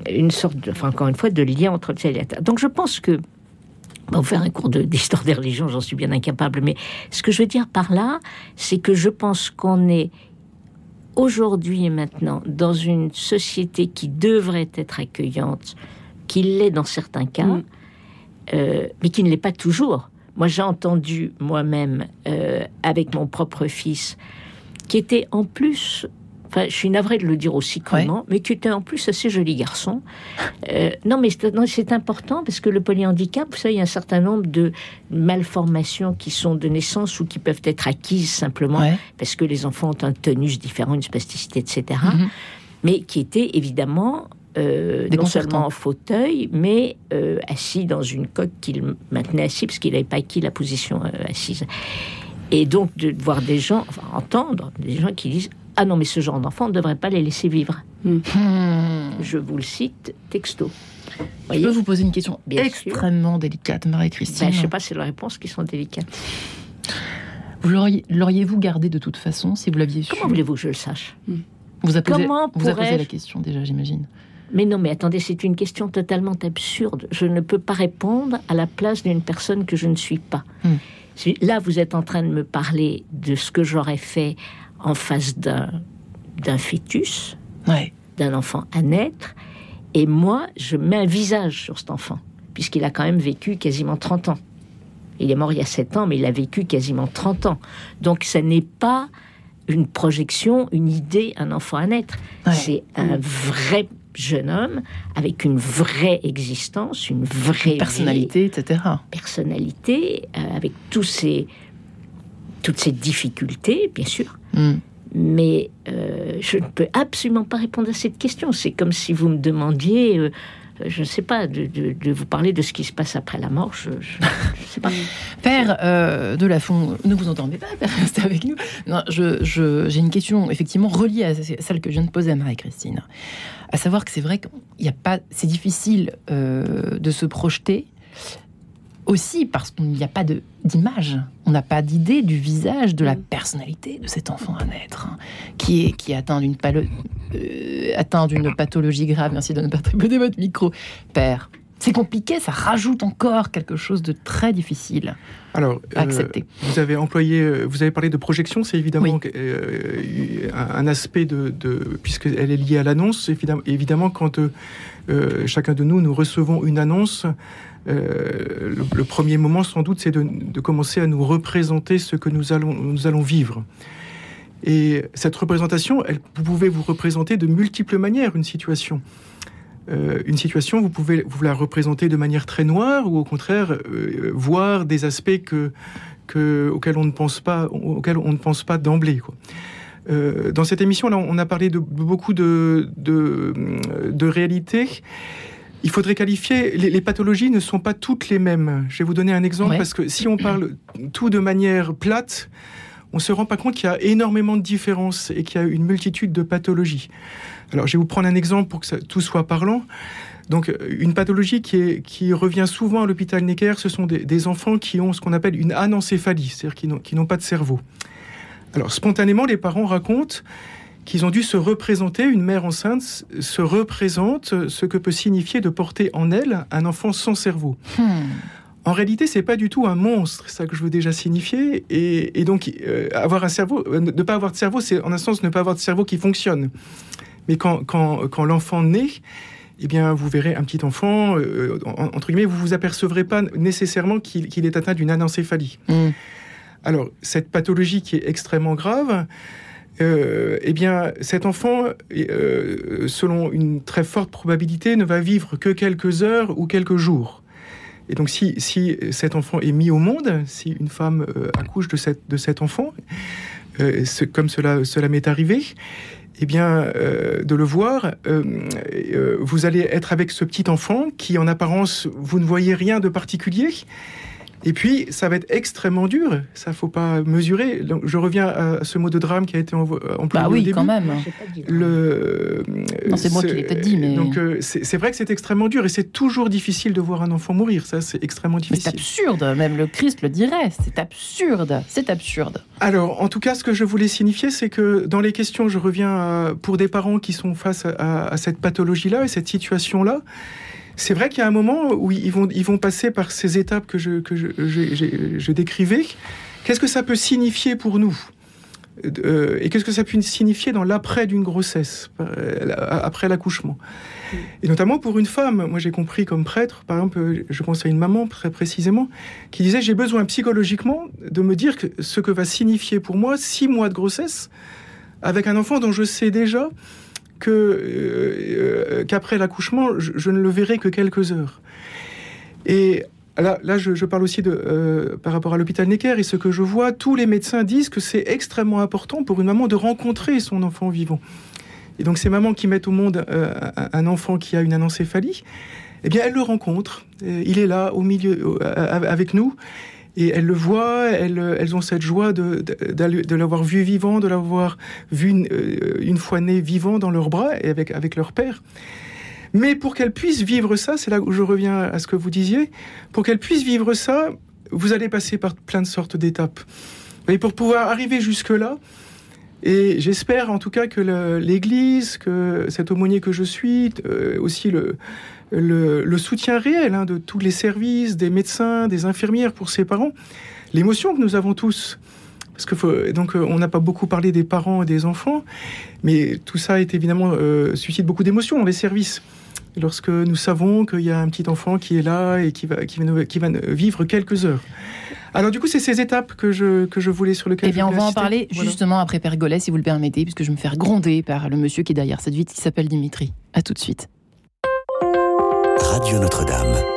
une sorte de, encore une fois, de lien entre le ciel. Donc je pense que on va faire un cours d'histoire des religions, j'en suis bien incapable. Mais ce que je veux dire par là, c'est que je pense qu'on est aujourd'hui et maintenant dans une société qui devrait être accueillante, qui l'est dans certains cas, mm. euh, mais qui ne l'est pas toujours. Moi, j'ai entendu moi-même euh, avec mon propre fils, qui était en plus Enfin, je suis navrée de le dire aussi crûment, mais qui était en plus assez joli garçon. Euh, non, mais c'est important parce que le polyhandicap, vous savez, il y a un certain nombre de malformations qui sont de naissance ou qui peuvent être acquises simplement parce que les enfants ont un tonus différent, une spasticité, etc. Mhm. Mais qui était évidemment euh, non seulement en fauteuil, mais euh, assis dans une coque qu'il maintenait assis parce qu'il n'avait pas acquis la position assise. Et donc de voir des gens, enfin entendre des gens qui disent ah non, mais ce genre d'enfant, on ne devrait pas les laisser vivre. Hmm. Je vous le cite texto. Je peux vous poser une question extrêmement délicate, Marie-Christine. Ben, je ne sais pas, c'est la réponse qui sont délicates. Vous l'auriez-vous gardé de toute façon si vous l'aviez su Comment voulez-vous que je le sache hmm. Vous avez posé, vous a posé la question déjà, j'imagine. Mais non, mais attendez, c'est une question totalement absurde. Je ne peux pas répondre à la place d'une personne que je ne suis pas. Hmm. Là, vous êtes en train de me parler de ce que j'aurais fait en face d'un fœtus, d'un enfant à naître, et moi, je mets un visage sur cet enfant, puisqu'il a quand même vécu quasiment 30 ans. Il est mort il y a 7 ans, mais il a vécu quasiment 30 ans. Donc, ce n'est pas une projection, une idée, un enfant à naître. C'est un vrai jeune homme avec une vraie existence, une vraie personnalité, etc. Personnalité, euh, avec tous ces toutes ces difficultés, bien sûr. Hmm. Mais euh, je ne peux absolument pas répondre à cette question. C'est comme si vous me demandiez, euh, je ne sais pas, de, vous parler de ce qui se passe après la mort. Je, ne sais pas. Père euh, de la Fond, ne vous entendez pas, Père, restez avec nous. Non, j'ai une question effectivement reliée à celle que je viens de poser à Marie-Christine. À savoir que c'est vrai qu'il y a pas, c'est difficile de se projeter aussi parce qu'il n'y a pas d'image, on n'a pas d'idée du visage, de la mm. personnalité de cet enfant à naître, hein, qui est qui est atteint d'une euh, atteint d'une pathologie grave. Merci de ne pas tripoter votre micro, père. C'est compliqué, ça rajoute encore quelque chose de très difficile Alors, à euh, accepter. vous avez employé, euh, vous avez parlé de projection, c'est évidemment un aspect de, de puisqu'elle est liée à l'annonce. Évidemment, évidemment, quand chacun de nous nous recevons une annonce, euh, le, premier moment, sans doute, c'est de, commencer à nous représenter ce que nous allons, vivre. Et cette représentation, elle, vous pouvez vous représenter de multiples manières une situation. Euh, une situation, vous pouvez vous la représenter de manière très noire ou au contraire euh, voir des aspects que, que, auxquels on ne pense pas, auxquels on ne pense pas d'emblée. dans cette émission, on a parlé de, beaucoup de, de, de réalités il faudrait qualifier, les, pathologies ne sont pas toutes les mêmes. Je vais vous donner un exemple parce que si on parle tout de manière plate, on se rend pas compte qu'il y a énormément de différences et qu'il y a une multitude de pathologies. Alors, je vais vous prendre un exemple pour que ça, tout soit parlant. Donc, une pathologie qui, est, qui revient souvent à l'hôpital Necker, ce sont des, enfants qui ont ce qu'on appelle une anencéphalie, c'est-à-dire qui n'ont pas de cerveau. Alors, spontanément, les parents racontent qu'ils ont dû se représenter, une mère enceinte se représente ce que peut signifier de porter en elle un enfant sans cerveau. Hmm. En réalité, c'est pas du tout un monstre, ça que je veux déjà signifier. Et, donc, euh, avoir un cerveau, euh, ne pas avoir de cerveau, c'est en un sens ne pas avoir de cerveau qui fonctionne. Mais quand, quand, quand l'enfant naît, eh bien, vous verrez un petit enfant, euh, entre guillemets, vous vous apercevrez pas nécessairement qu'il est atteint d'une anencéphalie. Hmm. Alors, cette pathologie qui est extrêmement grave, euh, eh bien, cet enfant, euh, selon une très forte probabilité, ne va vivre que quelques heures ou quelques jours. Et donc, si, si cet enfant est mis au monde, si une femme euh, accouche de, de cet enfant, comme cela, cela m'est arrivé, eh bien, de le voir, vous allez être avec ce petit enfant qui, en apparence, vous ne voyez rien de particulier, et puis, ça va être extrêmement dur. Ça, faut pas mesurer. Donc, je reviens à ce mot de drame qui a été employé bah oui, au début. quand même. Le... Non, c'est moi qui l'ai peut-être dit, mais... Donc, euh, c'est vrai que c'est extrêmement dur et c'est toujours difficile de voir un enfant mourir. Ça, c'est extrêmement difficile. C'est absurde. Même le Christ le dirait. C'est absurde. C'est absurde. Alors, en tout cas, ce que je voulais signifier, c'est que dans les questions, je reviens pour des parents qui sont face à, à cette pathologie-là et cette situation-là, c'est vrai qu'il y a un moment où ils vont, ils vont passer par ces étapes que je, que je, décrivais. Qu'est-ce que ça peut signifier pour nous? Euh, et qu'est-ce que ça peut signifier dans l'après d'une grossesse, euh, après l'accouchement? Et notamment pour une femme, moi j'ai compris comme prêtre, par exemple, je à une maman très précisément, qui disait j'ai besoin psychologiquement de me dire que ce que va signifier pour moi six mois de grossesse avec un enfant dont je sais déjà que euh, euh, qu'après l'accouchement, je, ne le verrai que quelques heures. Et là, je, parle aussi de, euh, par rapport à l'hôpital Necker et ce que je vois, tous les médecins disent que c'est extrêmement important pour une maman de rencontrer son enfant vivant. Et donc ces mamans qui mettent au monde un enfant qui a une anencéphalie, eh bien elles le rencontrent. Il est là au milieu avec nous et elles le voient, elles, elles ont cette joie de, l'avoir vu vivant, de l'avoir vu une, euh, une, fois né vivant dans leurs bras et avec, avec leur père. Mais pour qu'elles puissent vivre ça, c'est là où je reviens à ce que vous disiez, pour qu'elles puissent vivre ça, vous allez passer par plein de sortes d'étapes. Et pour pouvoir arriver jusque-là, et j'espère en tout cas que l'Église, que cet aumônier que je suis, euh, aussi le, le, soutien réel hein, de tous les services, des médecins, des infirmières pour ces parents, l'émotion que nous avons tous. Parce que donc euh, on n'a pas beaucoup parlé des parents et des enfants, mais tout ça est évidemment euh, suscite beaucoup d'émotions dans les services. Lorsque nous savons qu'il y a un petit enfant qui est là et qui va, qui va, qui va vivre quelques heures. Alors du coup, c'est ces étapes que je, que je voulais sur lesquelles. Eh bien, on va en parler justement après Pergolet, si vous le permettez, puisque je vais me faire gronder par le monsieur qui est derrière cette vitre, qui s'appelle Dimitri. À tout de suite. Radio Notre-Dame.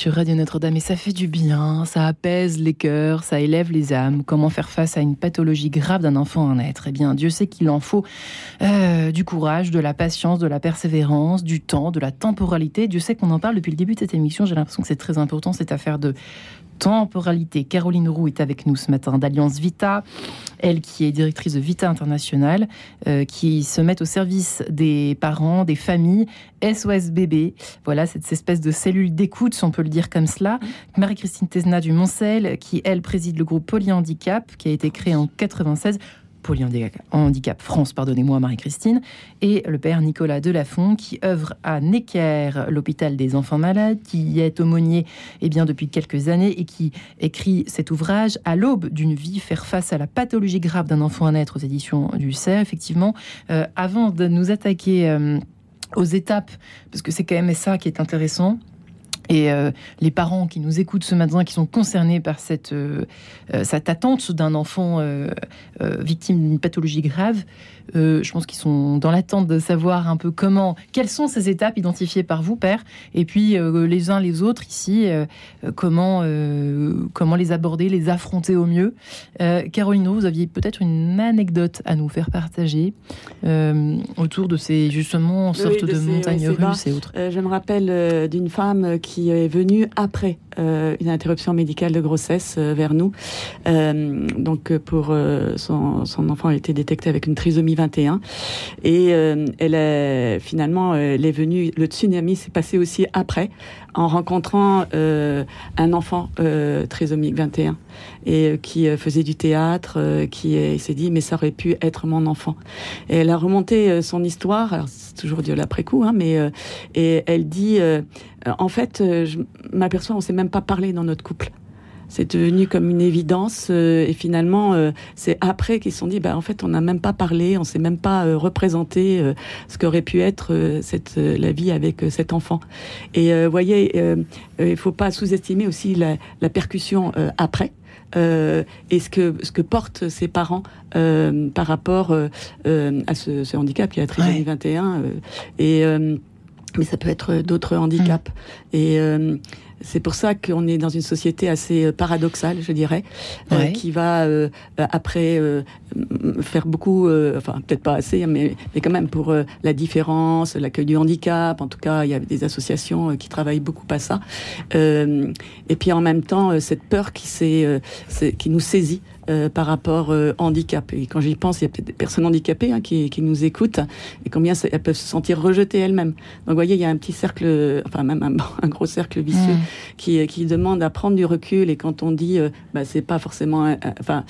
Sur Radio Notre-Dame et ça fait du bien, ça apaise les cœurs, ça élève les âmes. Comment faire face à une pathologie grave d'un enfant en être? Eh bien, Dieu sait qu'il en faut euh, du courage, de la patience, de la persévérance, du temps, de la temporalité. Dieu sait qu'on en parle depuis le début de cette émission. J'ai l'impression que c'est très important cette affaire de temporalité. Caroline Roux est avec nous ce matin d'Alliance Vita, elle qui est directrice de Vita International, euh, qui se met au service des parents, des familles, SOS bébé. Voilà, cette espèce de cellule d'écoute, si on peut le dire comme cela. Marie-Christine Tesna du Moncel, qui elle préside le groupe Polyhandicap, qui a été créé en 96 Polyhandicap France, pardonnez-moi Marie-Christine, et le père Nicolas Delafont qui œuvre à Necker, l'hôpital des enfants malades, qui est aumônier eh bien, depuis quelques années et qui écrit cet ouvrage à l'aube d'une vie, faire face à la pathologie grave d'un enfant à naître aux éditions du CERF, effectivement. Euh, avant de nous attaquer... Euh, aux étapes, parce que c'est quand même ça qui est intéressant, et euh, les parents qui nous écoutent ce matin, qui sont concernés par cette, euh, euh, cette attente d'un enfant victime d'une pathologie grave, je pense qu'ils sont dans l'attente de savoir un peu comment, quelles sont ces étapes identifiées par vous, père, et puis les uns les autres ici, comment, comment les aborder, les affronter au mieux. Caroline, vous aviez peut-être une anecdote à nous faire partager autour de ces justement sortes de, montagnes russes et autres. je me rappelle d'une femme qui est venu après euh, une interruption médicale de grossesse euh, vers nous. Euh, donc pour son, son, enfant a été détecté avec une trisomie 21 et elle est finalement elle venue. Le tsunami s'est passé aussi après en rencontrant un enfant trisomique 21 et qui faisait du théâtre, qui s'est dit mais ça aurait pu être mon enfant. Et elle a remonté son histoire. C'est toujours Dieu l'après coup, hein, mais et elle dit en fait je m'aperçois on s'est même pas parlé dans notre couple c'est devenu comme une évidence euh, et finalement euh, c'est après qu'ils se sont dit bah en fait on n'a même pas parlé on s'est même pas euh, représenté ce qu'aurait pu être cette la vie avec cet enfant et vous voyez il faut pas sous-estimer aussi la, la percussion après et ce que ce que portent ses parents par rapport à ce, ce, handicap. Qui a trisomie 21 et mais ça peut être d'autres handicaps. Mmh. et c'est pour ça qu'on est dans une société assez euh, paradoxale, je dirais, euh, qui va euh, après faire beaucoup, enfin peut-être pas assez, mais, mais quand même pour la différence, l'accueil du handicap. En tout cas, il y a des associations qui travaillent beaucoup à ça. et puis en même temps, cette peur qui, qui nous saisit euh, par rapport euh, handicap. Et quand j'y pense, il y a peut-être des personnes handicapées hein, qui, qui, nous écoutent et combien elles peuvent se sentir rejetées elles-mêmes. Donc, vous voyez, il y a un petit cercle, enfin même un, un gros cercle vicieux mmh. qui, qui demande à prendre du recul. Et quand on dit, euh, bah, c'est pas forcément, enfin,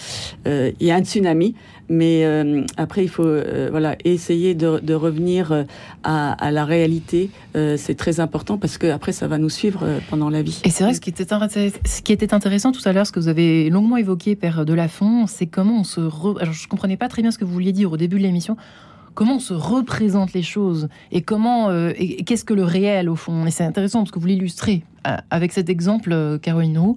il y a un tsunami, mais après il faut, voilà, essayer de, revenir à, à, la réalité. c'est très important parce que après ça va nous suivre pendant la vie. Et c'est vrai, ce qui était, ce qui était intéressant tout à l'heure, ce que vous avez longuement évoqué, Père de la fond, c'est comment on se... Alors, je comprenais pas très bien ce que vous vouliez dire au début de l'émission. Comment on se représente les choses et comment euh, qu'est-ce que le réel au fond? Et c'est intéressant parce que vous l'illustrez euh, avec cet exemple, euh, Caroline Roux,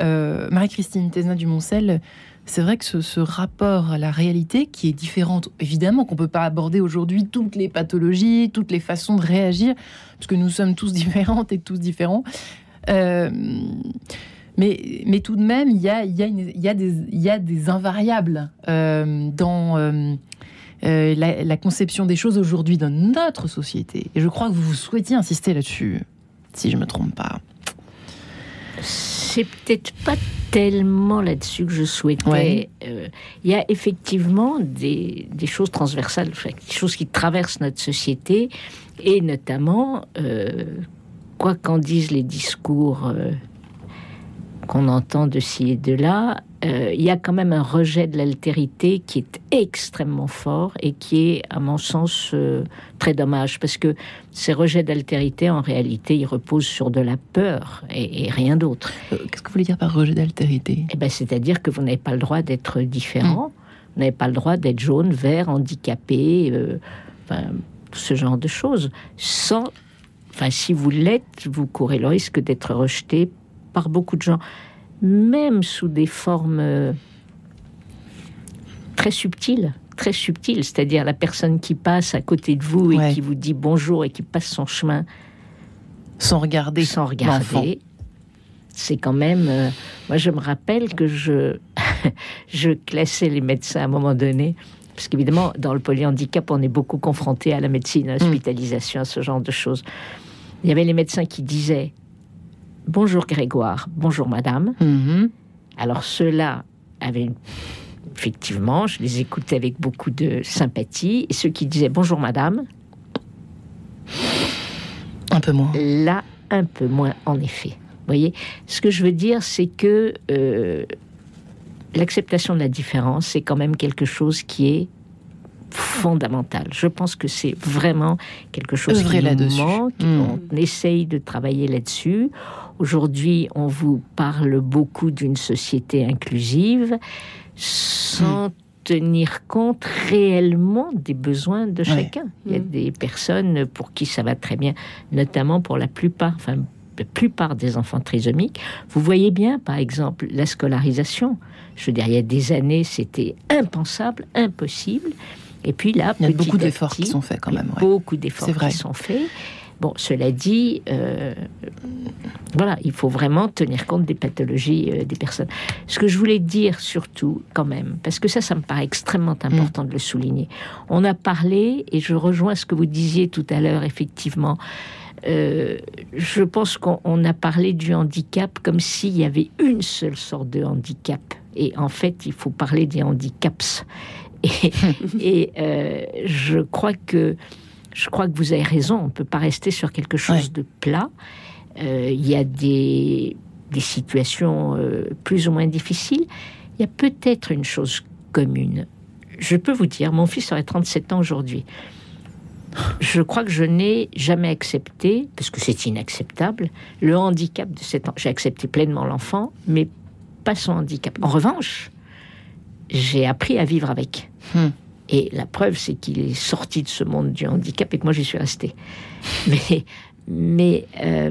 Marie-Christine Tesna du Moncel. C'est vrai que ce, rapport à la réalité, qui est différente, évidemment qu'on peut pas aborder aujourd'hui toutes les pathologies, toutes les façons de réagir, parce que nous sommes tous différentes et tous différents. Mais, mais tout de même, il y a, y, a y, y a des invariables euh, dans euh, euh, la, conception des choses aujourd'hui dans notre société. Et je crois que vous souhaitiez insister là-dessus, si je ne me trompe pas. C'est peut-être pas tellement là-dessus que je souhaitais. Il y a effectivement des, des choses transversales, des choses qui traversent notre société, et notamment, quoi qu'en disent les discours qu'on entend de ci et de là, euh, il y a quand même un rejet de l'altérité qui est extrêmement fort et qui est, à mon sens, euh, très dommage parce que ces rejets d'altérité, en réalité, ils reposent sur de la peur et, rien d'autre. Euh, qu'est-ce que vous voulez dire par rejet d'altérité? Eh ben, C'est-à-dire que vous n'avez pas le droit d'être différent, hmm. vous n'avez pas le droit d'être jaune, vert, handicapé, enfin, ce genre de choses. Sans, enfin, si vous l'êtes, vous courez le risque d'être rejeté par beaucoup de gens, même sous des formes euh, très subtiles, très subtiles, c'est-à-dire la personne qui passe à côté de vous et qui vous dit bonjour et qui passe son chemin Sans regarder. Sans regarder. C'est quand même. Euh, moi, je me rappelle que je, je classais les médecins à un moment donné. Parce qu'évidemment, dans le polyhandicap, on est beaucoup confronté à la médecine, à l'hospitalisation, à ce genre de choses. Il y avait les médecins qui disaient Bonjour Grégoire, bonjour madame. Mm-hmm. Alors ceux-là avaient effectivement, je les écoutais avec beaucoup de sympathie. Et ceux qui disaient bonjour madame. Un peu moins. Là, un peu moins, en effet. Vous voyez Ce que je veux dire, c'est que euh, l'acceptation de la différence, c'est quand même quelque chose qui est fondamental. Je pense que c'est vraiment quelque chose qui nous manque. Hmm. On essaye de travailler là-dessus. Aujourd'hui, on vous parle beaucoup d'une société inclusive sans hmm. tenir compte réellement des besoins de chacun. Il y a hmm. des personnes pour qui ça va très bien, notamment pour la plupart, enfin, la plupart des enfants trisomiques. Vous voyez bien, par exemple, la scolarisation. Je veux dire, il y a des années, c'était impensable, impossible. Et puis là, il y a beaucoup d'efforts qui sont faits quand même. Beaucoup d'efforts qui sont faits. Bon, cela dit, euh, voilà, il faut vraiment tenir compte des pathologies euh, des personnes. Ce que je voulais dire surtout, quand même, parce que ça, ça me paraît extrêmement mm. important de le souligner. On a parlé, et je rejoins ce que vous disiez tout à l'heure, effectivement. Euh, je pense qu'on a parlé du handicap comme s'il y avait une seule sorte de handicap. Et en fait, il faut parler des handicaps. Et, et je crois que je crois que vous avez raison, on ne peut pas rester sur quelque chose de plat. Euh, il y a des, situations euh, plus ou moins difficiles. Il y a peut-être une chose commune. Je peux vous dire, mon fils aurait 37 ans aujourd'hui. Je crois que je n'ai jamais accepté, parce que c'est inacceptable, le handicap de cet enfant. J'ai accepté pleinement l'enfant, mais pas son handicap. En revanche, j'ai appris à vivre avec. Hmm. Et la preuve, c'est qu'il est sorti de ce monde du handicap et que moi, j'y suis restée. Mais, mais euh,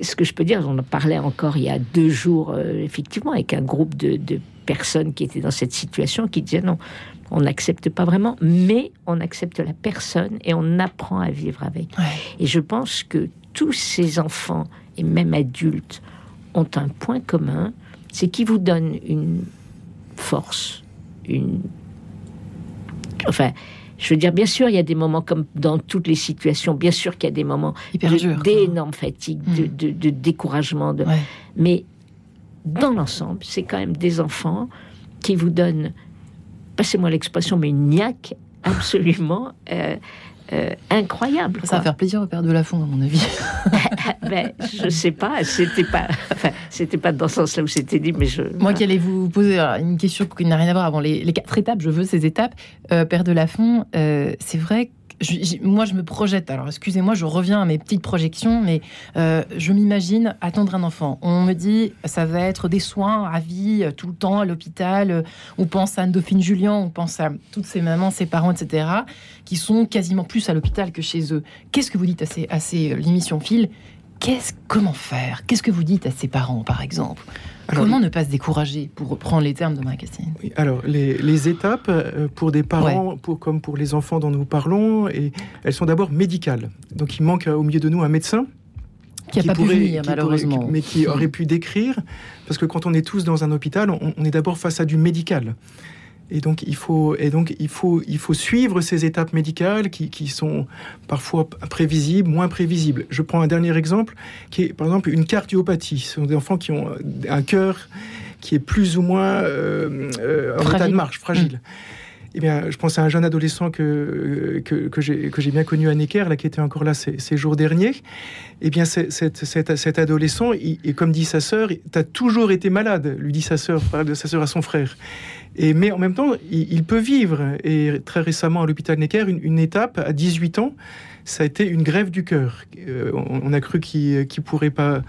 ce que je peux dire, on en parlait encore il y a deux jours, euh, effectivement, avec un groupe de, personnes qui étaient dans cette situation, qui disaient non, on n'accepte pas vraiment, mais on accepte la personne et on apprend à vivre avec. Et je pense que tous ces enfants, et même adultes, ont un point commun, c'est qu'ils vous donnent une force, une Enfin, je veux dire, bien sûr, il y a des moments comme dans toutes les situations. Bien sûr qu'il y a des moments d'énorme fatigue, de, découragement. De... Mais dans l'ensemble, c'est quand même des enfants qui vous donnent, passez-moi l'expression, mais une niaque absolument euh, euh, incroyable. Ça va faire plaisir au père de Lafont, à mon avis. ben, je sais pas, c'était pas, c'était pas dans ce sens-là où c'était dit, mais je. Moi qui allais vous poser une question qui n'a rien à voir avant les, quatre étapes, je veux ces étapes. Euh, père de Lafont, euh, c'est vrai que moi, je me projette. Alors, excusez-moi, je reviens à mes petites projections, mais euh, je m'imagine attendre un enfant. On me dit, ça va être des soins à vie, euh, tout le temps, à l'hôpital. On pense à Anne-Dauphine Julien, on pense à toutes ces mamans, ses parents, etc., qui sont quasiment plus à l'hôpital que chez eux. Qu'est-ce que vous dites à ces, à ces l'émission Phil Qu'est-ce, comment faire? Qu'est-ce que vous dites à ses parents, par exemple? Comment ne pas se décourager, pour reprendre les termes de Marie-Christine Alors, les, étapes euh, pour des parents, pour, comme pour les enfants dont nous parlons, et, elles sont d'abord médicales. Donc, il manque euh, au milieu de nous un médecin. Qui n'a pas pu venir, malheureusement. mais qui aurait pu décrire, parce que quand on est tous dans un hôpital, on est d'abord face à du médical. Et donc, il faut, et donc il, faut, il faut suivre ces étapes médicales qui, qui, sont parfois prévisibles, moins prévisibles. Je prends un dernier exemple qui est, par exemple, une cardiopathie. Ce sont des enfants qui ont un cœur qui est plus ou moins euh, euh, en état de marche, fragile. Mm. Eh bien, je pense à un jeune adolescent que, que, que j'ai bien connu à Necker, là, qui était encore là ces, ces jours derniers. Eh bien, cet, cet, adolescent, et comme dit sa sœur, tu as toujours été malade, lui dit sa sœur, de sa sœur à son frère. Et, mais en même temps, il, peut vivre. Et très récemment, à l'hôpital Necker, une, étape à 18 ans, ça a été une grève du cœur. Euh, on, a cru qu'il pourrait pas,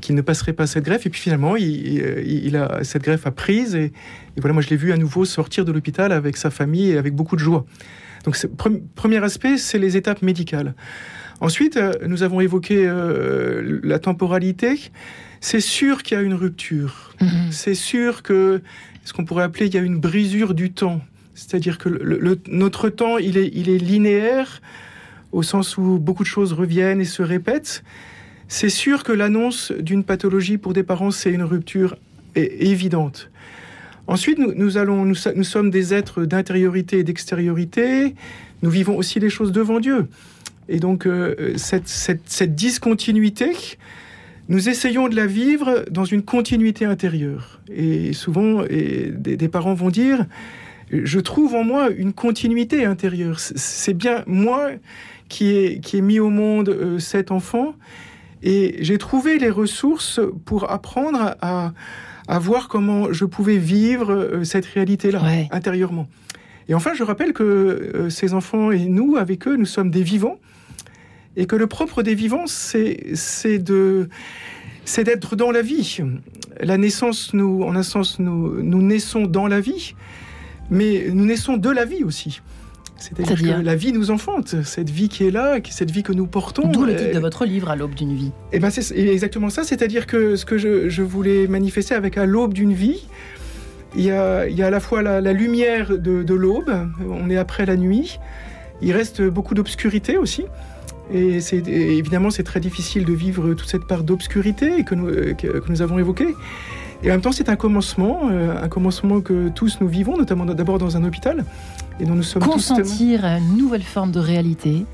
qu'il ne passerait pas cette greffe, et puis finalement, il, a cette greffe a prise. Et, voilà, moi, je l'ai vu à nouveau sortir de l'hôpital avec sa famille et avec beaucoup de joie. Donc, premier aspect, c'est les étapes médicales. Ensuite, euh, nous avons évoqué euh, la temporalité. C'est sûr qu'il y a une rupture. Mm-hmm. C'est sûr que ce qu'on pourrait appeler, il y a une brisure du temps. C'est-à-dire que notre temps, il est, il est linéaire, au sens où beaucoup de choses reviennent et se répètent. c'est sûr que l'annonce d'une pathologie pour des parents, c'est une rupture évidente. Ensuite, nous, allons, nous, sommes des êtres d'intériorité et d'extériorité. Nous vivons aussi les choses devant Dieu. Et donc, euh, cette, discontinuité, nous essayons de la vivre dans une continuité intérieure. Et souvent, des, parents vont dire, je trouve en moi une continuité intérieure. C'est bien moi qui ai, qui mis au monde euh, cet enfant. Et j'ai trouvé les ressources pour apprendre à, à voir comment je pouvais vivre euh, cette réalité-là intérieurement. Et enfin, je rappelle que euh, ces enfants et nous, avec eux, nous sommes des vivants, et que le propre des vivants, c'est de c'est d'être dans la vie. La naissance, nous, en un sens, nous, nous naissons dans la vie, mais nous naissons de la vie aussi. C'est-à-dire que la vie nous enfante, cette vie qui est là, cette vie que nous portons. D'où le titre de votre livre, À l'aube d'une vie. Et eh ben c'est exactement ça, c'est-à-dire que ce que je, voulais manifester avec À l'aube d'une vie, il y, a, il y a à la fois la, lumière de, l'aube, on est après la nuit, il reste beaucoup d'obscurité aussi. Et, évidemment, c'est très difficile de vivre toute cette part d'obscurité que nous, que, nous avons évoquée. Et en même temps, c'est un commencement, euh, un commencement que tous nous vivons, notamment d'abord dans un hôpital. Et nous nous sommes Consentir à une nouvelle forme de réalité,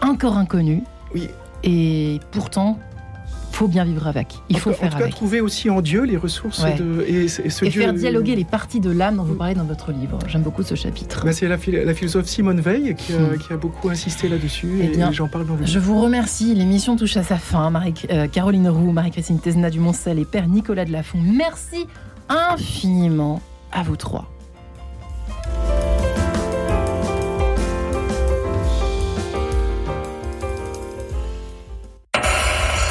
encore inconnue. Oui. Et pourtant, faut bien vivre avec. Il faut faire en tout cas, trouver aussi en Dieu les ressources de, et, faire dialoguer les parties de l'âme dont vous parlez dans votre livre. J'aime beaucoup ce chapitre. Ben, c'est la, philosophe Simone Veil qui a, hmm. qui a beaucoup insisté là-dessus eh et, j'en parle dans le Je vous remercie. L'émission touche à sa fin. Marie, euh, Caroline Roux, Marie-Christine Tesna du Moncel et Père Nicolas de Lafont. Merci infiniment à vous trois.